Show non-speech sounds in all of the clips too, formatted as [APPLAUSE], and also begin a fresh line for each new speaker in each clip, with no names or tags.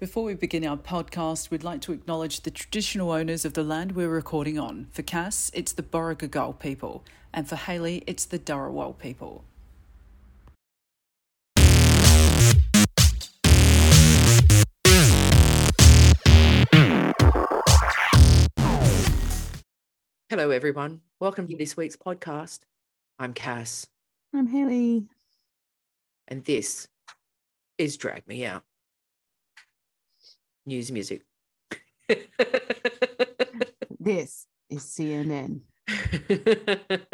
Before we begin our podcast, we'd like to acknowledge the traditional owners of the land we're recording on. For Cass, it's the Borrigagal people, and for Hailey, it's the Dharawal people.
Hello, everyone. Welcome to this week's podcast. I'm Cass,
I'm Hailey.
and this is Drag Me Out. News music. [LAUGHS]
This is CNN. [LAUGHS]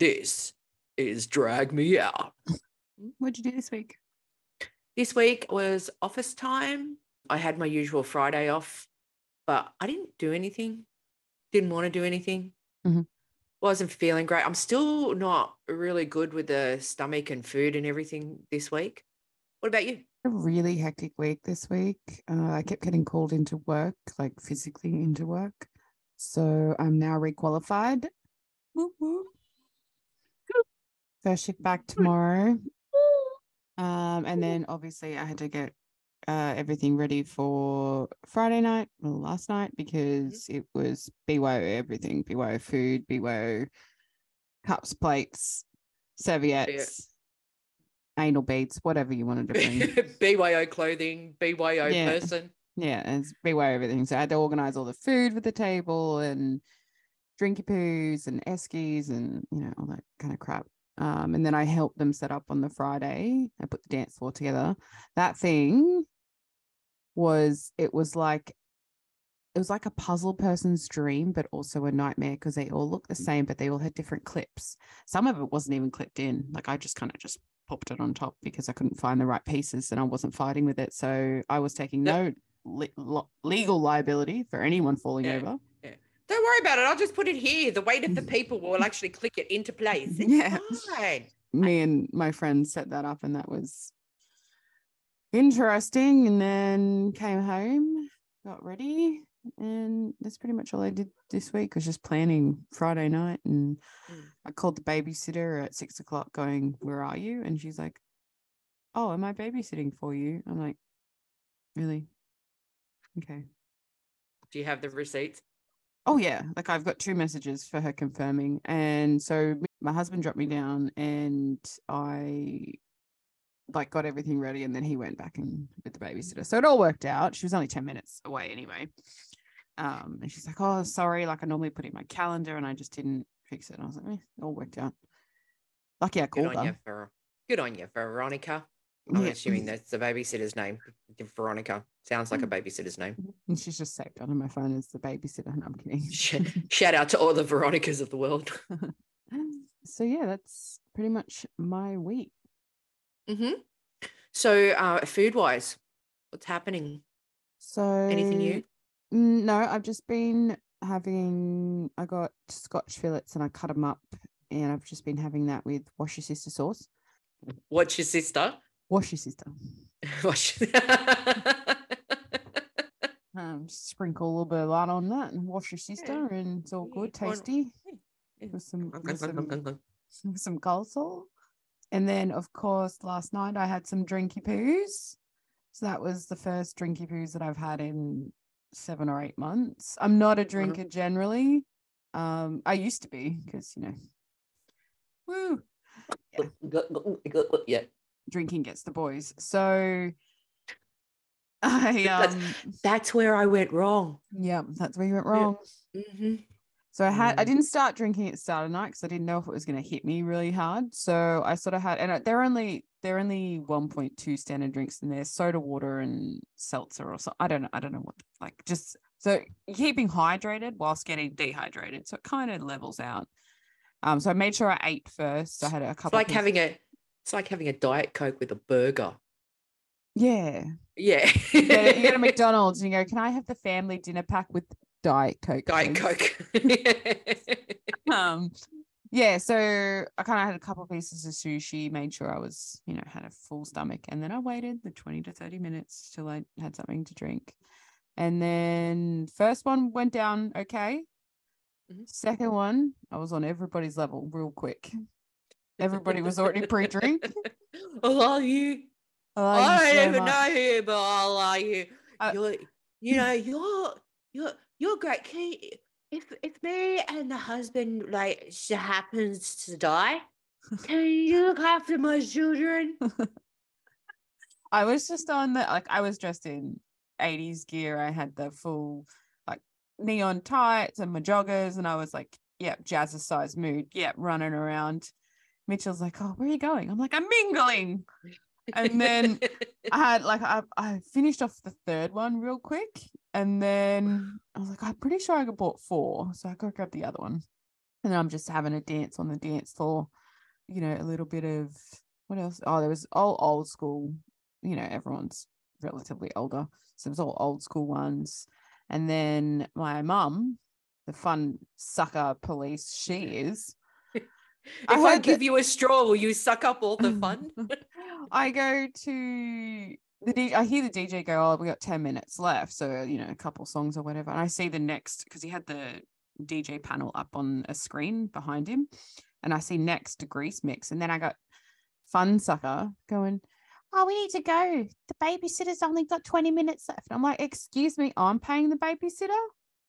this is Drag Me Out.
What'd you do this week?
This week was office time. I had my usual Friday off, but I didn't do anything. Didn't want to do anything.
Mhm.
Wasn't feeling great. I'm still not really good with the stomach and food and everything this week. What about you?
A really hectic week this week. Uh, I kept getting called into work, like physically into work. So I'm now requalified. First shift back tomorrow. Um, and then obviously I had to get uh, everything ready for Friday night, well, last night, because it was BYO everything BYO food, BYO cups, plates, serviettes, anal beads, whatever you wanted to bring.
BYO clothing, BYO
Yeah.
person.
Yeah, and it's BYO everything. So I had to organize all the food for the table and drinky poos and eskies and you know all that kind of crap. Um, and then I helped them set up on the Friday. I put the dance floor together. That thing was it was like it was like a puzzle person's dream, but also a nightmare because they all looked the same, but they all had different clips. Some of it wasn't even clipped in. Like I just kind of just popped it on top because I couldn't find the right pieces and I wasn't fighting with it. So I was taking no le- lo- legal liability for anyone falling
Yeah.
over.
Don't worry about it. I'll just put it here. The weight of the [LAUGHS] people will actually click it into place. It's
Yeah.
fine. [LAUGHS]
Me and my friends set that up, and that was interesting. And then came home, got ready, and that's pretty much all I did this week. Was just planning Friday night, and
Mm.
I called the babysitter at six o'clock, going, "Where are you?" And she's like, "Oh, am I babysitting for you?" I'm like, "Really? Okay."
Do you have the receipts?
Oh yeah, like I've got two messages for her confirming, and so my husband dropped me down, and I like got everything ready, and then he went back and with the babysitter, so it all worked out. She was only ten minutes away anyway, um, and she's like, "Oh, sorry, like I normally put it in my calendar, and I just didn't fix it." And I was like, eh, "It all worked out." Lucky I
Good
called
on you,
her.
Ver- Good on you, Veronica. I'm
Yeah.
assuming that's the babysitter's name. Veronica sounds like a babysitter's name.
And she's just saved on my phone as the babysitter. No, I'm kidding.
Shout out to all the Veronicas of the world. [LAUGHS]
so yeah, that's pretty much my week.
hmm So, uh, food wise, what's happening?
So
Anything new?
Mm, No, I've just been having. I got Scotch fillets and I cut them up, and I've just been having that with wash your sister sauce.
What's your sister?
Wash your sister. [LAUGHS]
Wash- [LAUGHS]
Um, sprinkle a little bit of that on that and wash your sister, and it's all good, tasty
Yeah.
with some with some,
glug. [LAUGHS]
some some coleslaw. And then, of course, last night I had some drinky poos. So that was the first drinky poos that I've had in seven or eight months. I'm not a drinker generally. Um, I used to be because you know, woo, Yeah.
Yeah,
drinking gets the boys. So [LAUGHS] I
That's-
um
that's where I went wrong.
yeah, that's where you went
Yeah.
wrong.
hmm
So I had I
Mm.
didn't start drinking at start of night because I didn't know if it was going to hit me really hard. So I sort of had, and I- they're only they're only one point two standard drinks in there, soda water and seltzer or something. I don't know. I don't know what like just so keeping hydrated whilst getting dehydrated, so it kind of levels out. Um, so I made sure I ate first. I had a couple It's
like
pieces-
having a, it's like having a diet coke with a burger.
yeah.
Yeah,
You go, to, you go to McDonald's and you go, "Can I have the family dinner pack with Diet Coke?"
diet
please?"
coke. [LAUGHS]
um yeah so i kind of had a couple pieces of sushi made sure i was you know had a full stomach and then i waited the 20 to 30 minutes till i had something to drink and then first one went down okay
Mhm.
second one i was on everybody's level real quick everybody was already pre-drink [LAUGHS]
I love you.
I, love
I don't
so
even
much.
know you, but I like you. You're, you [LAUGHS] know, you're, you're, you're great. Can you, if if me and the husband like she happens to die, [LAUGHS] can you look after my children? [LAUGHS]
I was just on the like I was dressed in 80s gear. I had the full like neon tights and my joggers, and I was like, yep, jazzercise mood. Yep, running around. Mitchell's like, Oh, where are you going? I'm like, I'm mingling. And then [LAUGHS] I had like I, I finished off the third one real quick. And then I was like, I'm pretty sure I bought four. So I got to grab the other one. And then I'm just having a dance on the dance floor. You know, a little bit of what else? Oh, there was all old school, you know, everyone's relatively older. So it was all old school ones. And then my mum, the fun sucker police she is. [LAUGHS]
if
I
I, give
that-
you a straw, will you suck up all the fun? [LAUGHS]
I go to the D- I hear the DJ go, Oh, we got 10 minutes left. So, you know, a couple songs or whatever. And I see the next because he had the DJ panel up on a screen behind him. And I see next to Grease Mix. And then I got Fun Sucker going, Oh, we need to go. The babysitter's only got 20 minutes left. I'm like, Excuse me, I'm paying the babysitter.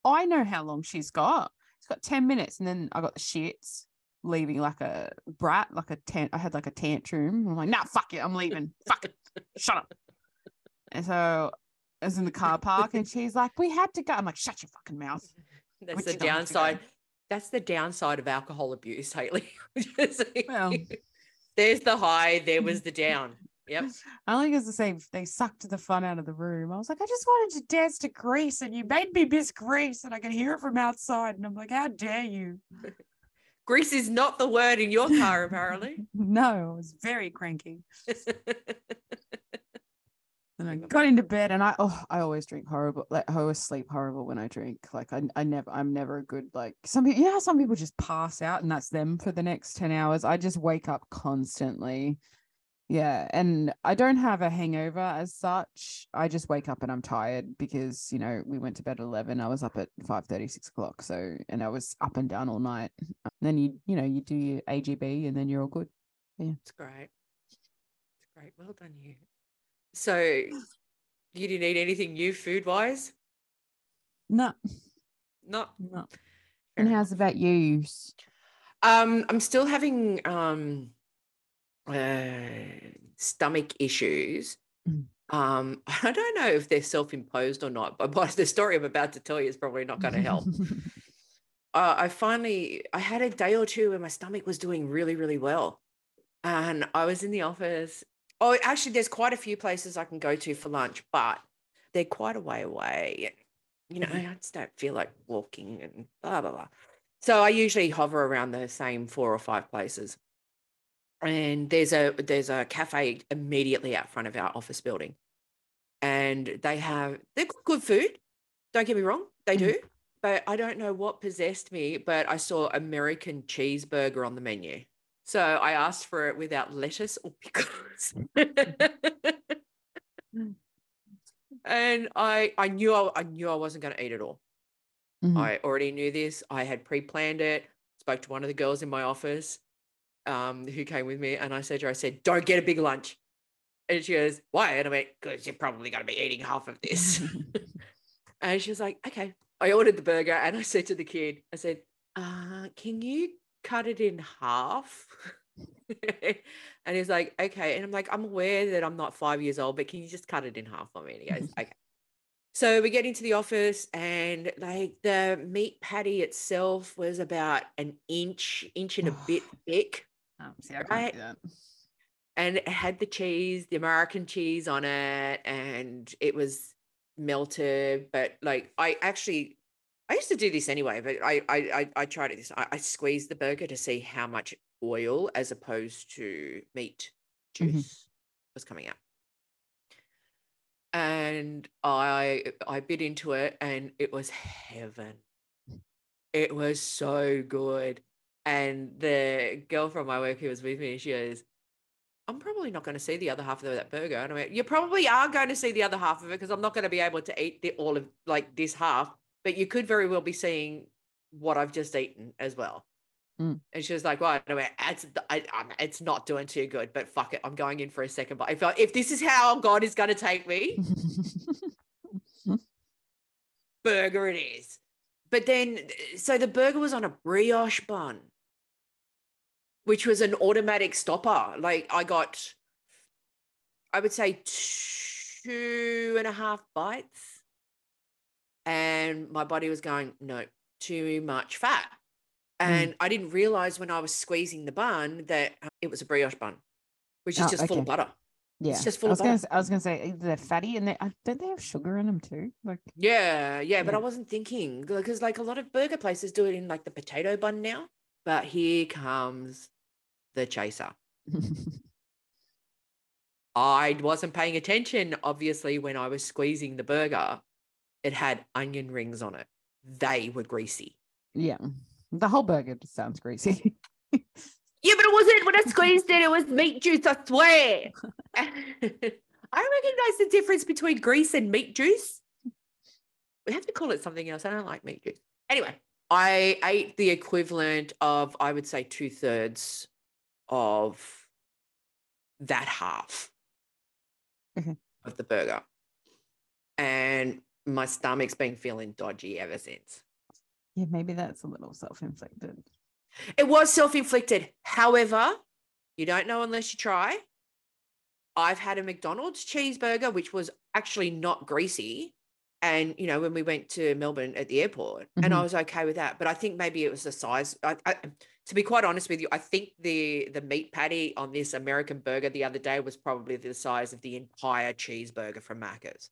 I know how long she's got. She's got 10 minutes. And then I got the shits leaving like a brat, like a tant. I had like a tantrum. I'm like, nah, fuck it, I'm leaving. fuck it, shut up. And so I was in the car park, and she's like, we had to go. I'm like, shut your fucking mouth. [LAUGHS]
That's
Which
the
you don't have to go.
downside. That's the downside of alcohol abuse, Hailey. [LAUGHS]
Well.
there's the high, there was the down. Yep. [LAUGHS]
I think it's the same they sucked the fun out of the room. I was like, I just wanted to dance to Grease and you made me miss Grease and I can hear it from outside. And I'm like, how dare you?
Grease is not the word in your car, apparently.
no, I was very cranky. And I got into bed and I oh I always drink horrible like I always sleep horrible when I drink. Like I I never I'm never a good like some people yeah, some people just pass out and that's them for the next 10 hours. I just wake up constantly. Yeah. And I don't have a hangover as such. I just wake up and I'm tired because, you know, we went to bed at 11. I was up at 5 6 o'clock. So, and I was up and down all night. And [LAUGHS] then you, you know, you do your AGB and then you're all good.
Yeah, it's great. It's great. Well done, you. So, you didn't eat anything new food wise?
No,
No.
no. And how's about you?
Um, I'm still having um uh, stomach issues.
Mm.
Um, [LAUGHS] I don't know if they're self-imposed or not, but [LAUGHS] the story I'm about to tell you is probably not going to help. [LAUGHS] uh, I finally I had a day or two where my stomach was doing really, really well. And I was in the office. Oh, actually, there's quite a few places I can go to for lunch, but they're quite a way away. You know, mm-hmm. I just don't feel like walking and blah blah blah. So I usually hover around the same four or five places. And there's a there's a cafe immediately out front of our office building. And they have they've got good food. Don't get me wrong, they do mm-hmm. but I don't know what possessed me, but I saw American cheeseburger on the menu. So I asked for it without lettuce or pickles. [LAUGHS] and I I knew I, I knew I wasn't going to eat it all.
Mhm.
I already knew this. I had pre-planned it. Spoke to one of the girls in my office um, who came with me, and I said to her, I said, "Don't get a big lunch." And she goes, "Why?" And I went, "Because you're probably going to be eating half of this." [LAUGHS] And she was like, okay. I ordered the burger and I said to the kid, I said, uh, can you cut it in half? [LAUGHS] and he's like, okay. And I'm like, I'm aware that I'm not five years old, but can you just cut it in half for me? And he goes, [LAUGHS] okay. So we get into the office and like the meat patty itself was about an inch, inch and a [SIGHS] bit thick.
Um, see, I can't
Right.
do that.
and it had the cheese, the American cheese on it, and it was melted. But like, I actually, I used to do this anyway, but I, I, I, I tried it this. I, I squeezed the burger to see how much oil, as opposed to meat
Mhm.
juice, was coming out. And I, I bit into it, and it was heaven. It was so good. And the girl from my work who was with me, she goes, I'm probably not going to see the other half of that burger. And I went, you probably are going to see the other half of it because I'm not going to be able to eat the, all of like this half, but you could very well be seeing what I've just eaten as well.
Mm.
And she was like, "Well, anyway, it's I, it's not doing too good, but fuck it, I'm going in for a second bite. If I, if this is how God is going to take me, [LAUGHS] burger it is." But then, so the burger was on a brioche bun, which was an automatic stopper. Like I got, I would say two and a half bites, and my body was going, "No, too much fat."
Mm.
And I didn't realize when I was squeezing the bun that uh, it was a brioche bun, which is
Oh,
just full of butter.
yeah,
just full
I
of
was gonna.
butter.
s- I was gonna say they're fatty, and they don't they have sugar in them too? Like,
Yeah, yeah, but I wasn't thinking because like a lot of burger places do it in like the potato bun now. But here comes the chaser. [LAUGHS] I wasn't paying attention, obviously, when I was squeezing the burger. It had onion rings on it. They were greasy.
yeah, the whole burger just sounds greasy. [LAUGHS]
Yeah, but it wasn't when I squeezed it, it was meat juice, I swear. [LAUGHS] I recognize the difference between grease and meat juice. We have to call it something else. I don't like meat juice. Anyway, I ate the equivalent of, I would say, two thirds of that half
Okay.
of the burger. And my stomach's been feeling dodgy ever since.
yeah, maybe that's a little self-inflicted.
It was self inflicted. However, you don't know unless you try. I've had a McDonald's cheeseburger, which was actually not greasy. And, you know, when we went to Melbourne at the airport, and I
Mhm.
was okay with that. But I think maybe it was the size. I, I, to be quite honest with you, I think the the meat patty on this American burger the other day was probably the size of the entire cheeseburger from Macca's.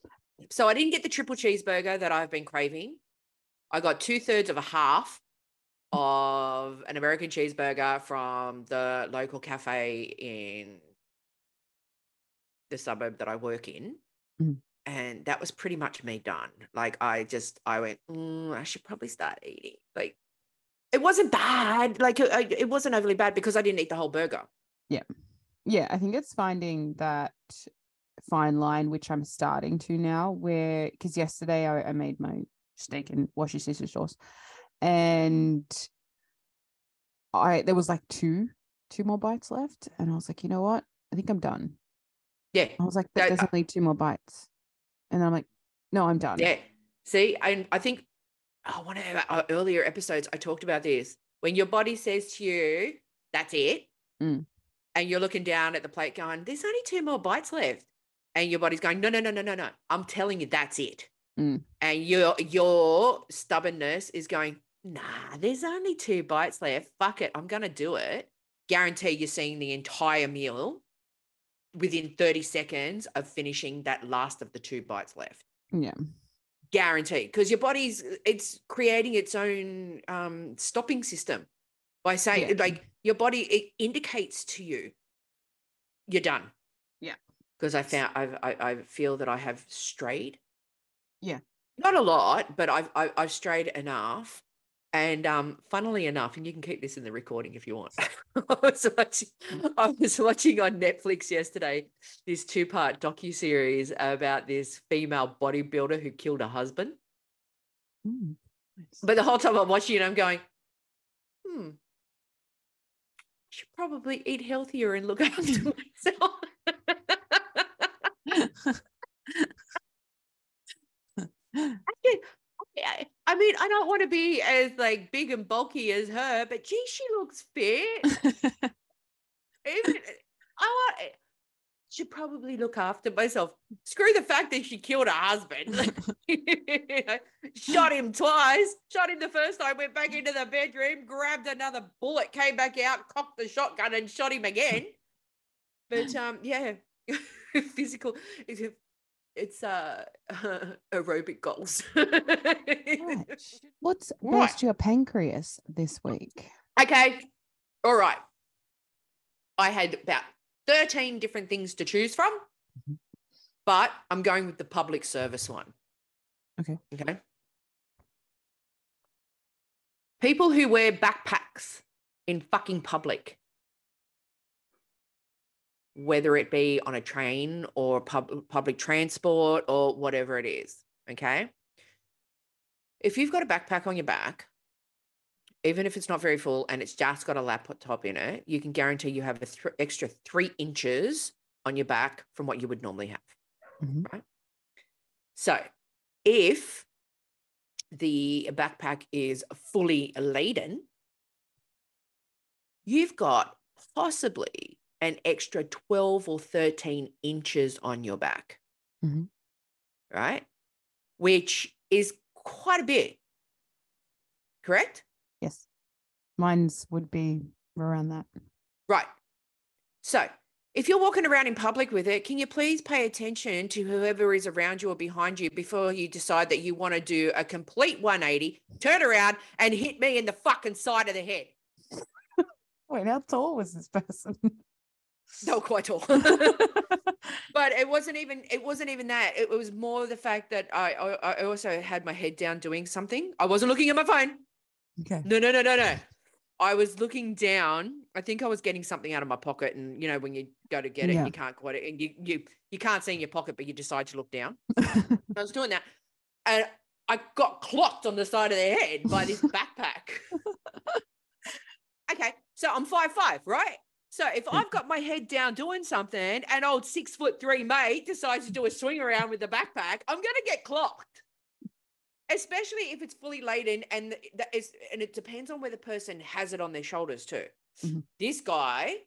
So I didn't get the triple cheeseburger that I've been craving. I got two thirds of a half of an American cheeseburger from the local cafe in the suburb that I work in.
Mm.
And that was pretty much me done. Like I just, I went, "Mm, I should probably start eating. Like it wasn't bad. Like it, it wasn't overly bad because I didn't eat the whole burger.
Yeah. Yeah, I think it's finding that fine line, which I'm starting to now, where because yesterday I, I made my steak and washy sister sauce, and I there was like two two more bites left, and I was like, you know what, I think I'm done.
Yeah.
I was like, but
That-
there's only two more bites, and I'm like, no, I'm done.
Yeah. See, and I think oh, one of our earlier episodes, I talked about this. When your body says to you, that's it,
Mm.
and you're looking down at the plate going, there's only two more bites left. And your body's going, no, no, no, no, no, no. I'm telling you, that's it.
Mm.
And your your stubbornness is going, nah, there's only two bites left. Fuck it. I'm gonna do it. Guarantee you're seeing the entire meal within 30 seconds of finishing that last of the two bites left
Yeah.
guaranteed because your body's it's creating its own um stopping system by saying
Yeah.
like your body it indicates to you you're done
Yeah.
Because i found I've, i i feel that i have strayed
Yeah.
not a lot but i've I- i've strayed enough and um funnily enough and you can keep this in the recording if you want [LAUGHS] i was watching i was watching on netflix yesterday this two-part docu-series about this female bodybuilder who killed her husband
Mm, nice.
but the whole time I'm watching it, I'm going, hmm, I should probably eat healthier and look [LAUGHS] after [LAUGHS] myself. Actually, I- I mean, I don't want to be as like big and bulky as her, but gee, she looks fit. Even [LAUGHS] I want should probably look after myself. Screw the fact that she killed her husband. [LAUGHS] shot him twice. Shot him the first time, went back into the bedroom, grabbed another bullet, came back out, cocked the shotgun, and shot him again. But um, yeah, [LAUGHS] [LAUGHS] physical. It's, it's uh [LAUGHS] aerobic goals. [LAUGHS]
Right. What's
Right.
burst your pancreas this week?
Okay. All right. I had about 13 different things to choose from,
Mhm.
but I'm going with the public service one.
Okay.
Okay. People who wear backpacks in fucking public, whether it be on a train or pub- public transport or whatever it is. Okay. If you've got a backpack on your back, even if it's not very full and it's just got a laptop in it, you can guarantee you have a th- extra three inches on your back from what you would normally have.
Mhm.
Right. So if the backpack is fully laden, you've got possibly an extra 12 or 13 inches on your back.
Mhm.
Right. Which is quite a bit. Correct?
Yes. Mine's would be around that.
Right. So if you're walking around in public with it, can you please pay attention to whoever is around you or behind you before you decide that you want to do a complete 180, turn around and hit me in the fucking side of the head? [LAUGHS]
Wait, how tall was this person?
No, quite tall. [LAUGHS] [LAUGHS] but it wasn't even it wasn't even that. It was more the fact that I, I I also had my head down doing something. I wasn't looking at my phone.
okay.
No, no, no, no, no. I was looking down. I think I was getting something out of my pocket, and you know when you go to get it,
Yeah.
you can't quite it, and you you you can't see in your pocket, but you decide to look down. [LAUGHS] I was doing that, and I got clocked on the side of the head by this backpack. okay, so I'm five five, right? So if I've got my head down doing something, and old six foot three mate decides to do a swing around with the backpack, I'm gonna get clocked. Especially if it's fully laden, and that is, and it depends on where the person has it on their shoulders too.
Mhm.
This guy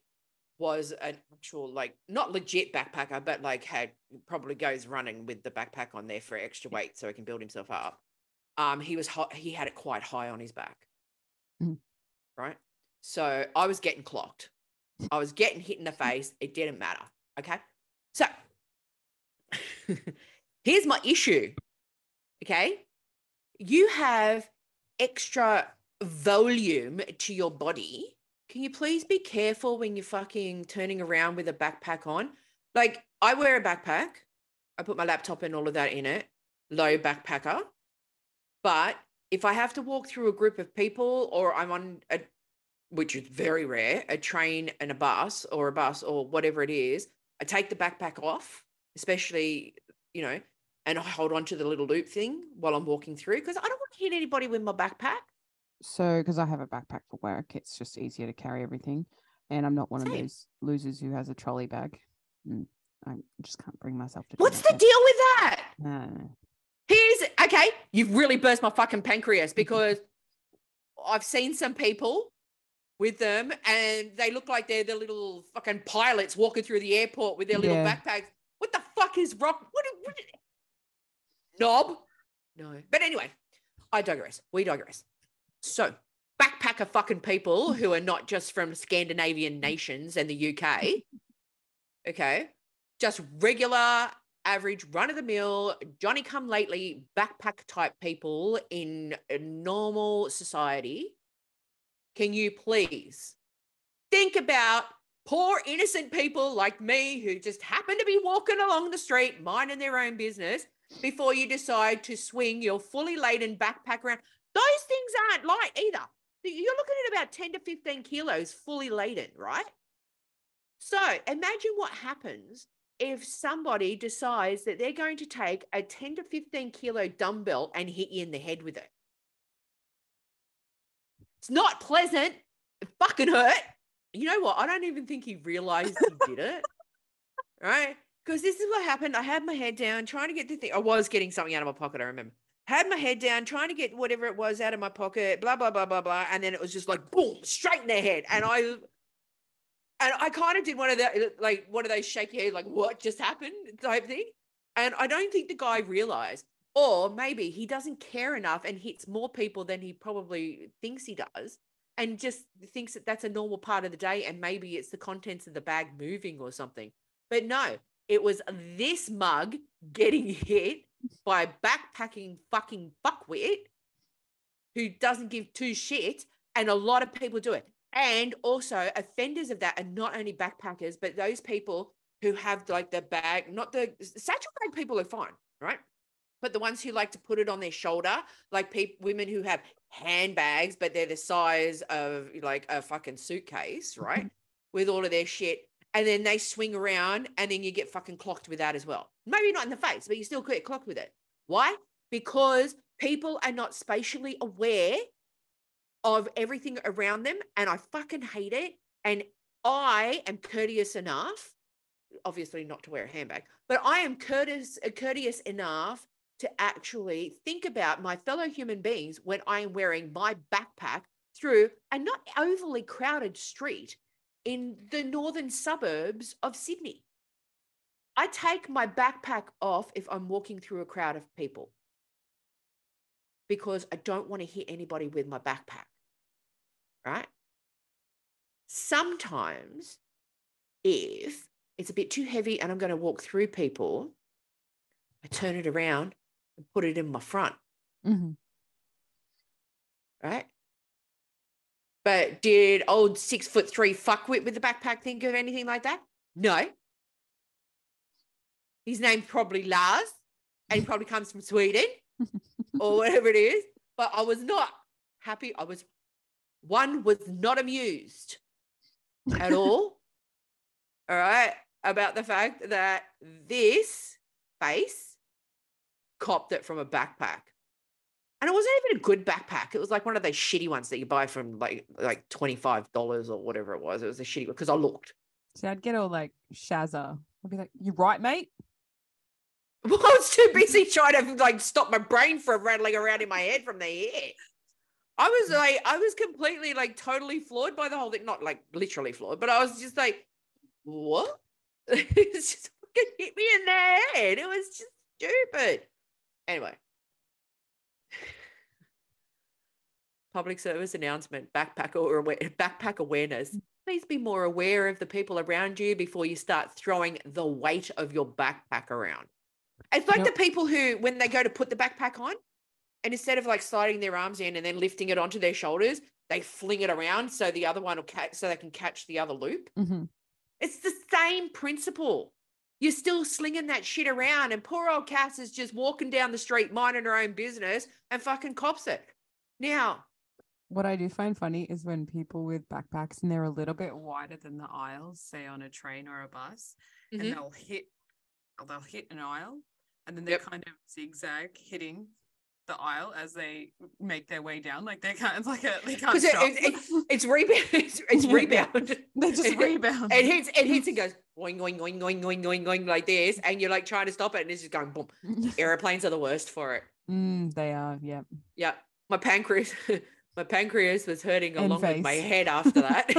was an actual like not legit backpacker, but like had probably goes running with the backpack on there for extra weight so he can build himself up. Um, he was hot, he had it quite high on his back,
Mhm.
right? So I was getting clocked. I was getting hit in the face. It didn't matter. Okay, so [LAUGHS] here's my issue. Okay, you have extra volume to your body. Can you please be careful when you're fucking turning around with a backpack on? Like, I wear a backpack. I put my laptop and all of that in it. Low backpacker. But if I have to walk through a group of people or I'm on a, which is very rare, a train and a bus or a bus or whatever it is, I take the backpack off, especially, you know, and I hold on to the little loop thing while I'm walking through because I don't want to hit anybody with my backpack.
So, because I have a backpack for work, it's just easier to carry everything. And I'm not one of those losers who has a trolley bag. I just can't bring myself to. do
What's the
yet.
deal with that?
No.
Here's okay, you've really burst my fucking pancreas [LAUGHS] because I've seen some people with them and they look like they're the little fucking pilots walking through the airport with their little
Yeah.
backpacks. What the fuck is wrong? What, what knob? No. But anyway, I digress. We digress. So, backpacker fucking people who are not just from Scandinavian nations and the UK, [LAUGHS] okay, just regular, average, run of the mill, Johnny come lately backpack type people in a normal society. Can you please think about poor innocent people like me who just happen to be walking along the street minding their own business before you decide to swing your fully laden backpack around? Those things aren't light either. You're looking at about 10 to 15 kilos fully laden, right? So imagine what happens if somebody decides that they're going to take a 10 to 15 kilo dumbbell and hit you in the head with it. It's not pleasant. It fucking hurt. You know what? I don't even think he realized he did it. [LAUGHS] Right? Because this is what happened. I had my head down trying to get the thing. I was getting something out of my pocket, I remember. Had my head down trying to get whatever it was out of my pocket, blah, blah, blah, blah, blah. And then it was just like boom, straight in their head. And I and I kind of did one of the like one of those shaky head, like what just happened type thing. And I don't think the guy realized, or maybe he doesn't care enough and hits more people than he probably thinks he does, and just thinks that that's a normal part of the day. And maybe it's the contents of the bag moving or something. But no, it was this mug getting [LAUGHS] hit by backpacking fucking fuckwit who doesn't give two shits. And a lot of people do it. And also, offenders of that are not only backpackers, but those people who have like the bag, not the satchel bag people are fine, right? But the ones who like to put it on their shoulder, like people, women who have handbags, but they're the size of like a fucking suitcase, mm-hmm. right? With all of their shit. And then they swing around and then you get fucking clocked with that as well. Maybe not in the face, but you still get clocked with it. Why? Because people are not spatially aware of everything around them and I fucking hate it. And I am courteous enough, obviously not to wear a handbag, but I am courteous, courteous enough to actually think about my fellow human beings when I am wearing my backpack through a not overly crowded street in the northern suburbs of Sydney. I take my backpack off if I'm walking through a crowd of people because I don't want to hit anybody with my backpack. Right? Sometimes, if it's a bit too heavy and I'm going to walk through people, I turn it around and put it in my front.
Mhm.
Right? But did old six foot three fuckwit with the backpack think of anything like that? No. His name's probably Lars, and he probably comes from Sweden [LAUGHS] or whatever it is. But I was not happy. I was one was not amused at [LAUGHS] all. all right. About the fact that this face copped it from a backpack. And it wasn't even a good backpack. It was like one of those shitty ones that you buy from like like $25 or whatever it was. It was a shitty one because I looked.
See, I'd get all like Shazza. I'd be like, "You right, mate?"
Well, [LAUGHS] I was too busy trying to like stop my brain from rattling around in my head from the air. I was mm. like, I was completely like totally floored by the whole thing. Not like literally floored, but I was just like, what? [LAUGHS] it's just fucking hit me in the head. It was just stupid. Anyway. Public service announcement, backpack or [LAUGHS] backpack awareness. Please be more aware of the people around you before you start throwing the weight of your backpack around. It's like
Yep.
the people who, when they go to put the backpack on, and instead of like sliding their arms in and then lifting it onto their shoulders, they fling it around so the other one will catch, so they can catch the other loop.
Mhm.
It's the same principle. You're still slinging that shit around, and poor old Cass is just walking down the street, minding her own business, and fucking cops it. Now,
What I do find funny is when people with backpacks and they're a little bit wider than the aisles, say on a train or a bus,
Mhm.
and they'll hit, they'll hit an aisle, and then they
Yep.
kind of zigzag hitting the aisle as they make their way down. Like they can't, it's like a they can't
because it,
stop.
it, it's rebound, [LAUGHS] it's, it's rebound.
they just rebound.
It hits, it hits, and goes going, going, going, going, going, going, going like this, and you're like trying to stop it, and it's just going boom. [LAUGHS] Airplanes are the worst for it.
mm, they are, yeah.
Yeah, my pancreas, [LAUGHS] my pancreas was hurting
And
along with my head after that.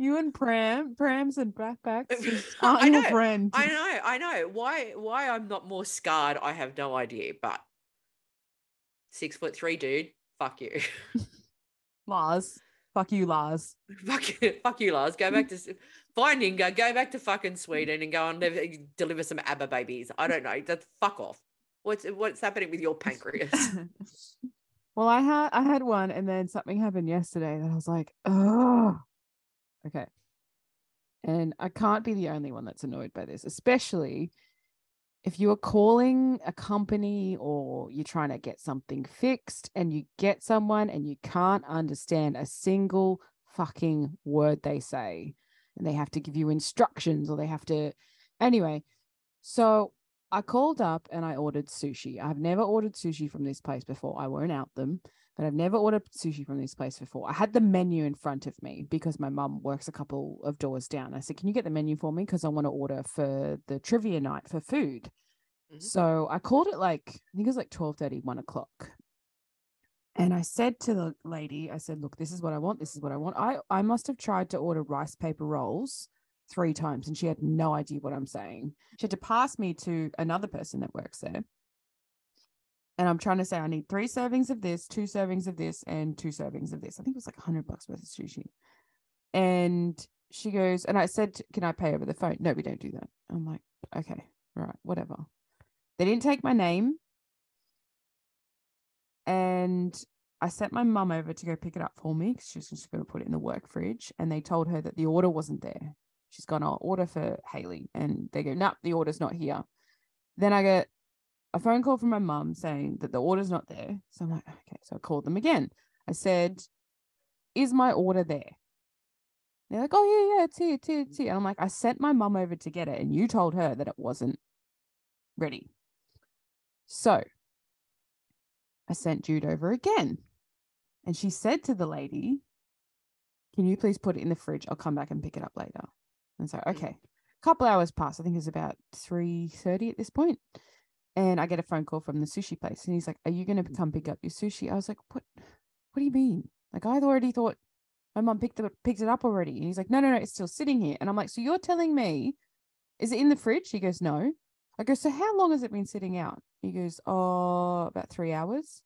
You and Pram, Prams and backpacks [LAUGHS]
I
your
know,
friend.
I know, I know. Why, why I'm not more scarred, I have no idea. But six foot three, dude. Fuck you. [LAUGHS]
Lars. Fuck you, Lars. [LAUGHS]
fuck you, fuck you, Lars. Go back to find Inga. Go back to fucking Sweden and go and live- deliver some ABBA babies. I don't know. That's fuck off. What's what's happening with your pancreas?
well, I had I had one, and then something happened yesterday that I was like, oh, okay. And I can't be the only one that's annoyed by this, especially if you are calling a company or you're trying to get something fixed and you get someone and you can't understand a single fucking word they say and they have to give you instructions or they have to anyway. So i called up and i ordered sushi. I've never ordered sushi from this place before. I won't out them but i've never ordered sushi from this place before i had the menu in front of me because my mum works a couple of doors down i said can you get the menu for me because i want to order for the trivia night for food
Mhm.
so i called it like i think it was like 12 1 o'clock and I said to the lady, I said, look, this is what I want. This is what I want. I, I must have tried to order rice paper rolls three times and she had no idea what I'm saying. She had to pass me to another person that works there. And I'm trying to say, I need three servings of this, two servings of this, and two servings of this. I think it was like 100 bucks worth of sushi. And she goes, and I said, can I pay over the phone? No, we don't do that. I'm like, okay, right, whatever. They didn't take my name and I sent my mum over to go pick it up for me because she was just going to put it in the work fridge. And they told her that the order wasn't there. She's gone, I'll order for Hailey. And they go, nope, the order's not here. Then I get a phone call from my mum saying that the order's not there. So I'm like, okay. So I called them again. I said, is my order there? They're like, oh, yeah, yeah, it's here, it's here, it's here. And I'm like, I sent my mum over to get it. And you told her that it wasn't ready. So I sent Jude over again. And she said to the lady, Can you please put it in the fridge? I'll come back and pick it up later. And so,
Mm.
okay. A couple hours pass. I think it was about 3:30 at this point. And I get a phone call from the sushi place. And he's like, Are you gonna mm. come pick up your sushi? I was like, What what do you mean? Like I already thought my mom picked it picked it up already. And he's like, No, no, no, it's still sitting here. And I'm like, So you're telling me, is it in the fridge? He goes, No. I go, So how long has it been sitting out? He goes, Oh, about three hours.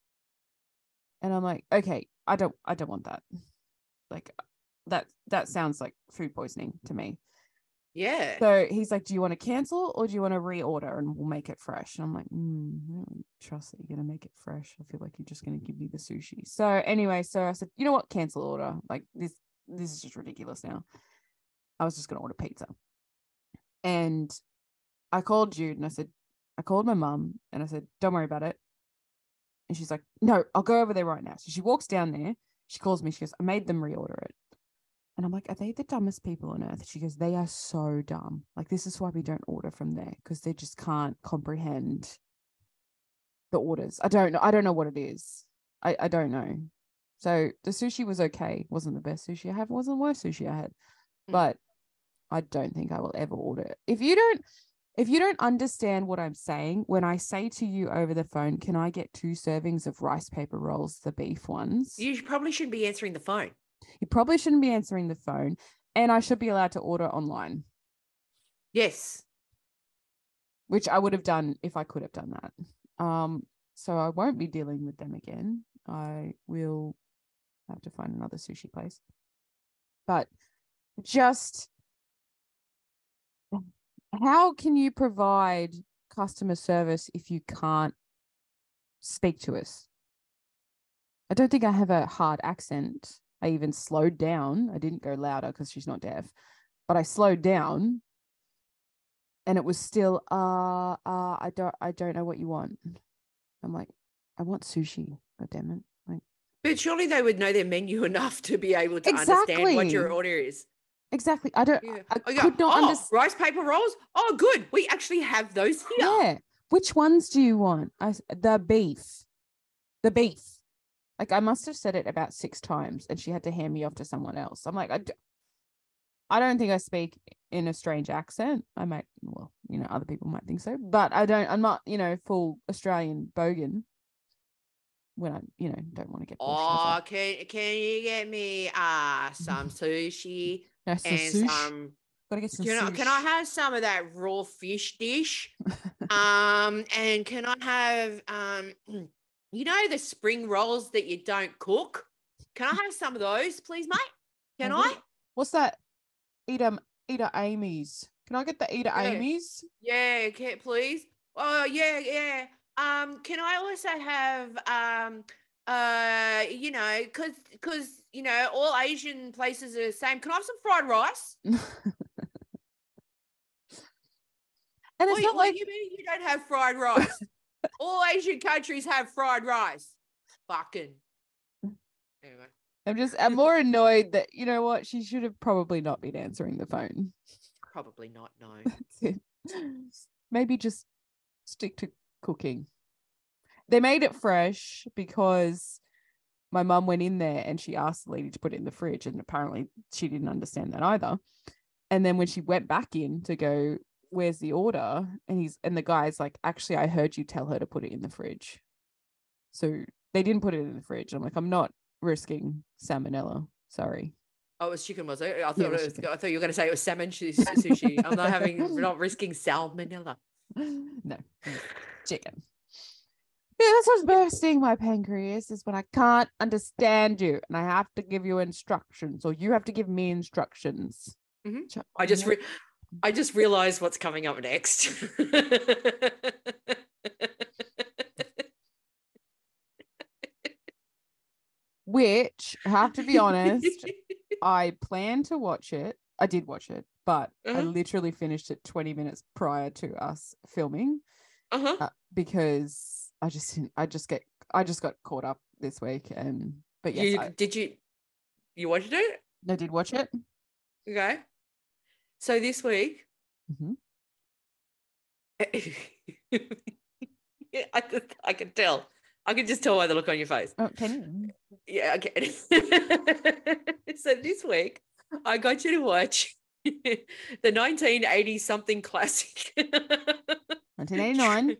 And I'm like, okay, I don't I don't want that. Like that that sounds like food poisoning to me.
Yeah.
So he's like, Do you want to cancel or do you want to reorder and we'll make it fresh? And I'm like, mm, I don't trust that you're gonna make it fresh. I feel like you're just gonna give me the sushi. So anyway, so I said, you know what, cancel order. Like this this is just ridiculous now. I was just gonna order pizza. And I called Jude and I said, I called my mum and I said, Don't worry about it. And she's like, No, I'll go over there right now. So she walks down there. She calls me. She goes, I made them reorder it. And I'm like, Are they the dumbest people on earth? She goes, They are so dumb. Like, this is why we don't order from there because they just can't comprehend the orders. I don't know. I don't know what it is. I, I don't know. So the sushi was okay. Wasn't the best sushi I have. Wasn't the worst sushi I had.
Mm.
But I don't think I will ever order it. If you don't if you don't understand what I'm saying, when I say to you over the phone, can I get two servings of rice paper rolls, the beef ones?
You probably shouldn't be answering the phone.
You probably shouldn't be answering the phone. And I should be allowed to order online,
Yes.
which I would have done if I could have done that. Um, so I won't be dealing with them again. I will have to find another sushi place. But just how can you provide customer service if you can't speak to us? I don't think I have a hard accent. I even slowed down. I didn't go louder because she's not deaf, but I slowed down and it was still uh uh I don't I don't know what you want. I'm like, I want sushi. God damn it. Like
But surely they would know their menu [LAUGHS] enough to be able to understand what your order is.
exactly. I don't
Yeah.
I
Oh, yeah.
could not
oh,
understand.
rice paper rolls. Oh, good. We actually have those here.
Yeah. Which ones do you want? I, the beef. The beef. Like I must have said it about six times and she had to hand me off to someone else. I'm like, I, d- I don't think I speak in a strange accent. I might, well, you know, other people might think so, but I don't, I'm not, you know, full Australian bogan when I, you know, don't want to get
Oh, can can you get me uh some [LAUGHS] sushi
No, some
and
sush.
some
Gotta get some
can I, can I have some of that raw fish dish? [LAUGHS] um and can I have um you know the spring rolls that you don't cook? Can I have some of those, please, mate? Can
Oh, what-
I?
What's that? Eater, Eater Amy's. Can I get the Eater
Yeah.
Amy's?
Yeah, can please. Oh yeah, yeah. Um, can I also have um uh you know, cause cause you know all Asian places are the same. Can I have some fried rice? [LAUGHS]
And it's
Wait,
not
what
like
do you mean you don't have fried rice? [LAUGHS] all Asian countries have fried rice. Fucking. Anyway.
I'm just I'm more annoyed that you know what she should have probably not been answering the phone.
Probably not, no. [LAUGHS]
That's it. Maybe just stick to cooking. They made it fresh because my mum went in there and she asked the lady to put it in the fridge, and apparently she didn't understand that either. And then when she went back in to go, "Where's the order?" and he's and the guy's like, "Actually, I heard you tell her to put it in the fridge." So they didn't put it in the fridge. I'm like, I'm not risking salmonella. Sorry.
Oh, it was chicken, was it? I thought
it
it
was chicken.
I thought you were gonna say it was salmon [LAUGHS] sushi. I'm not having we're not risking salmonella. [LAUGHS]
no, chicken. Yeah, that's what's bursting my pancreas is when I can't understand you and I have to give you instructions or you have to give me instructions.
Mhm. I just re- I just realized what's coming up next.
which I have to be honest, [LAUGHS] I plan to watch it. I did watch it, but I
Uh-huh.
literally finished it 20 minutes prior to us filming
uh-huh.
uh, because I just didn't, I just get I just got caught up this week and but yes,
you,
I,
did you you watched it?
I did watch it.
Okay. So this week,
Mhm. [LAUGHS]
Yeah, I could I could tell. I can just tell by the look on your face.
Oh, can you?
Yeah, okay. [LAUGHS] so this week, I got you to watch [LAUGHS] the 1980 something classic.
1989.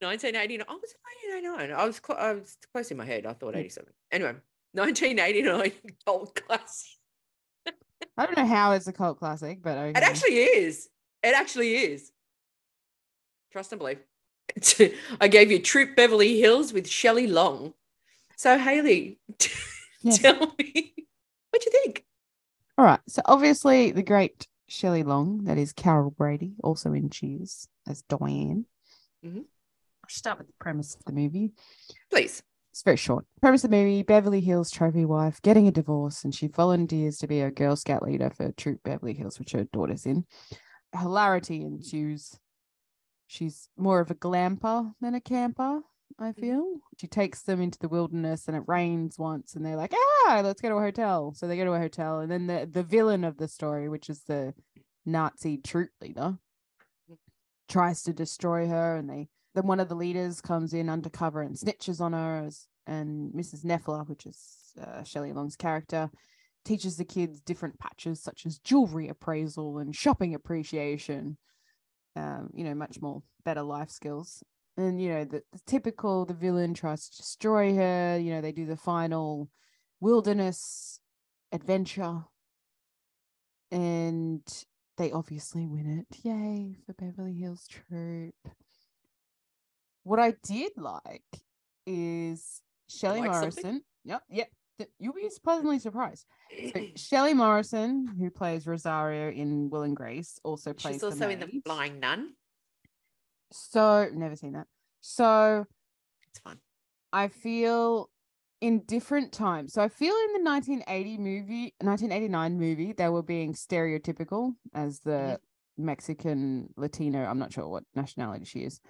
1989. Oh, was it 1989? I was, cl- I was close in my head. I thought 87. Anyway, 1989 cult classic. [LAUGHS]
I don't know how it's a cult classic, but okay.
It actually is. It actually is. Trust and believe. [LAUGHS] I gave you Troop Beverly Hills with Shelley Long. So Haley, [LAUGHS]
Yes.
tell me what you think.
All right. So obviously the great Shelley Long, that is Carol Brady, also in Cheers as Diane.
Mhm.
I'll start with the premise of the movie.
Please.
It's very short. Premise of the movie Beverly Hills trophy wife getting a divorce, and she volunteers to be a Girl Scout leader for Troop Beverly Hills, which her daughter's in. Hilarity ensues. She's more of a glamper than a camper, I feel. She takes them into the wilderness and it rains once, and they're like, ah, let's go to a hotel. So they go to a hotel, and then the, the villain of the story, which is the Nazi troop leader, tries to destroy her, and they then one of the leaders comes in undercover and snitches on her as, and mrs nefler which is uh, shelley long's character teaches the kids different patches such as jewelry appraisal and shopping appreciation. Um, you know much more better life skills. And you know the, the typical the villain tries to destroy her. You know they do the final wilderness adventure. And they obviously win it. Yay for beverly hills troop what I did like is Shelley
like something?
Morrison. Yep, yep. You'll be pleasantly surprised. So [CLEARS THROAT] Shelley Morrison, who plays Rosario in Will and Grace, also plays.
She's also in the. Flying Nun.
So never seen that. So
It's fun.
I feel in different times. So I feel in the 1980 movie, 1989 movie, they were being stereotypical as the Mexican Latino. I'm not sure what nationality she is.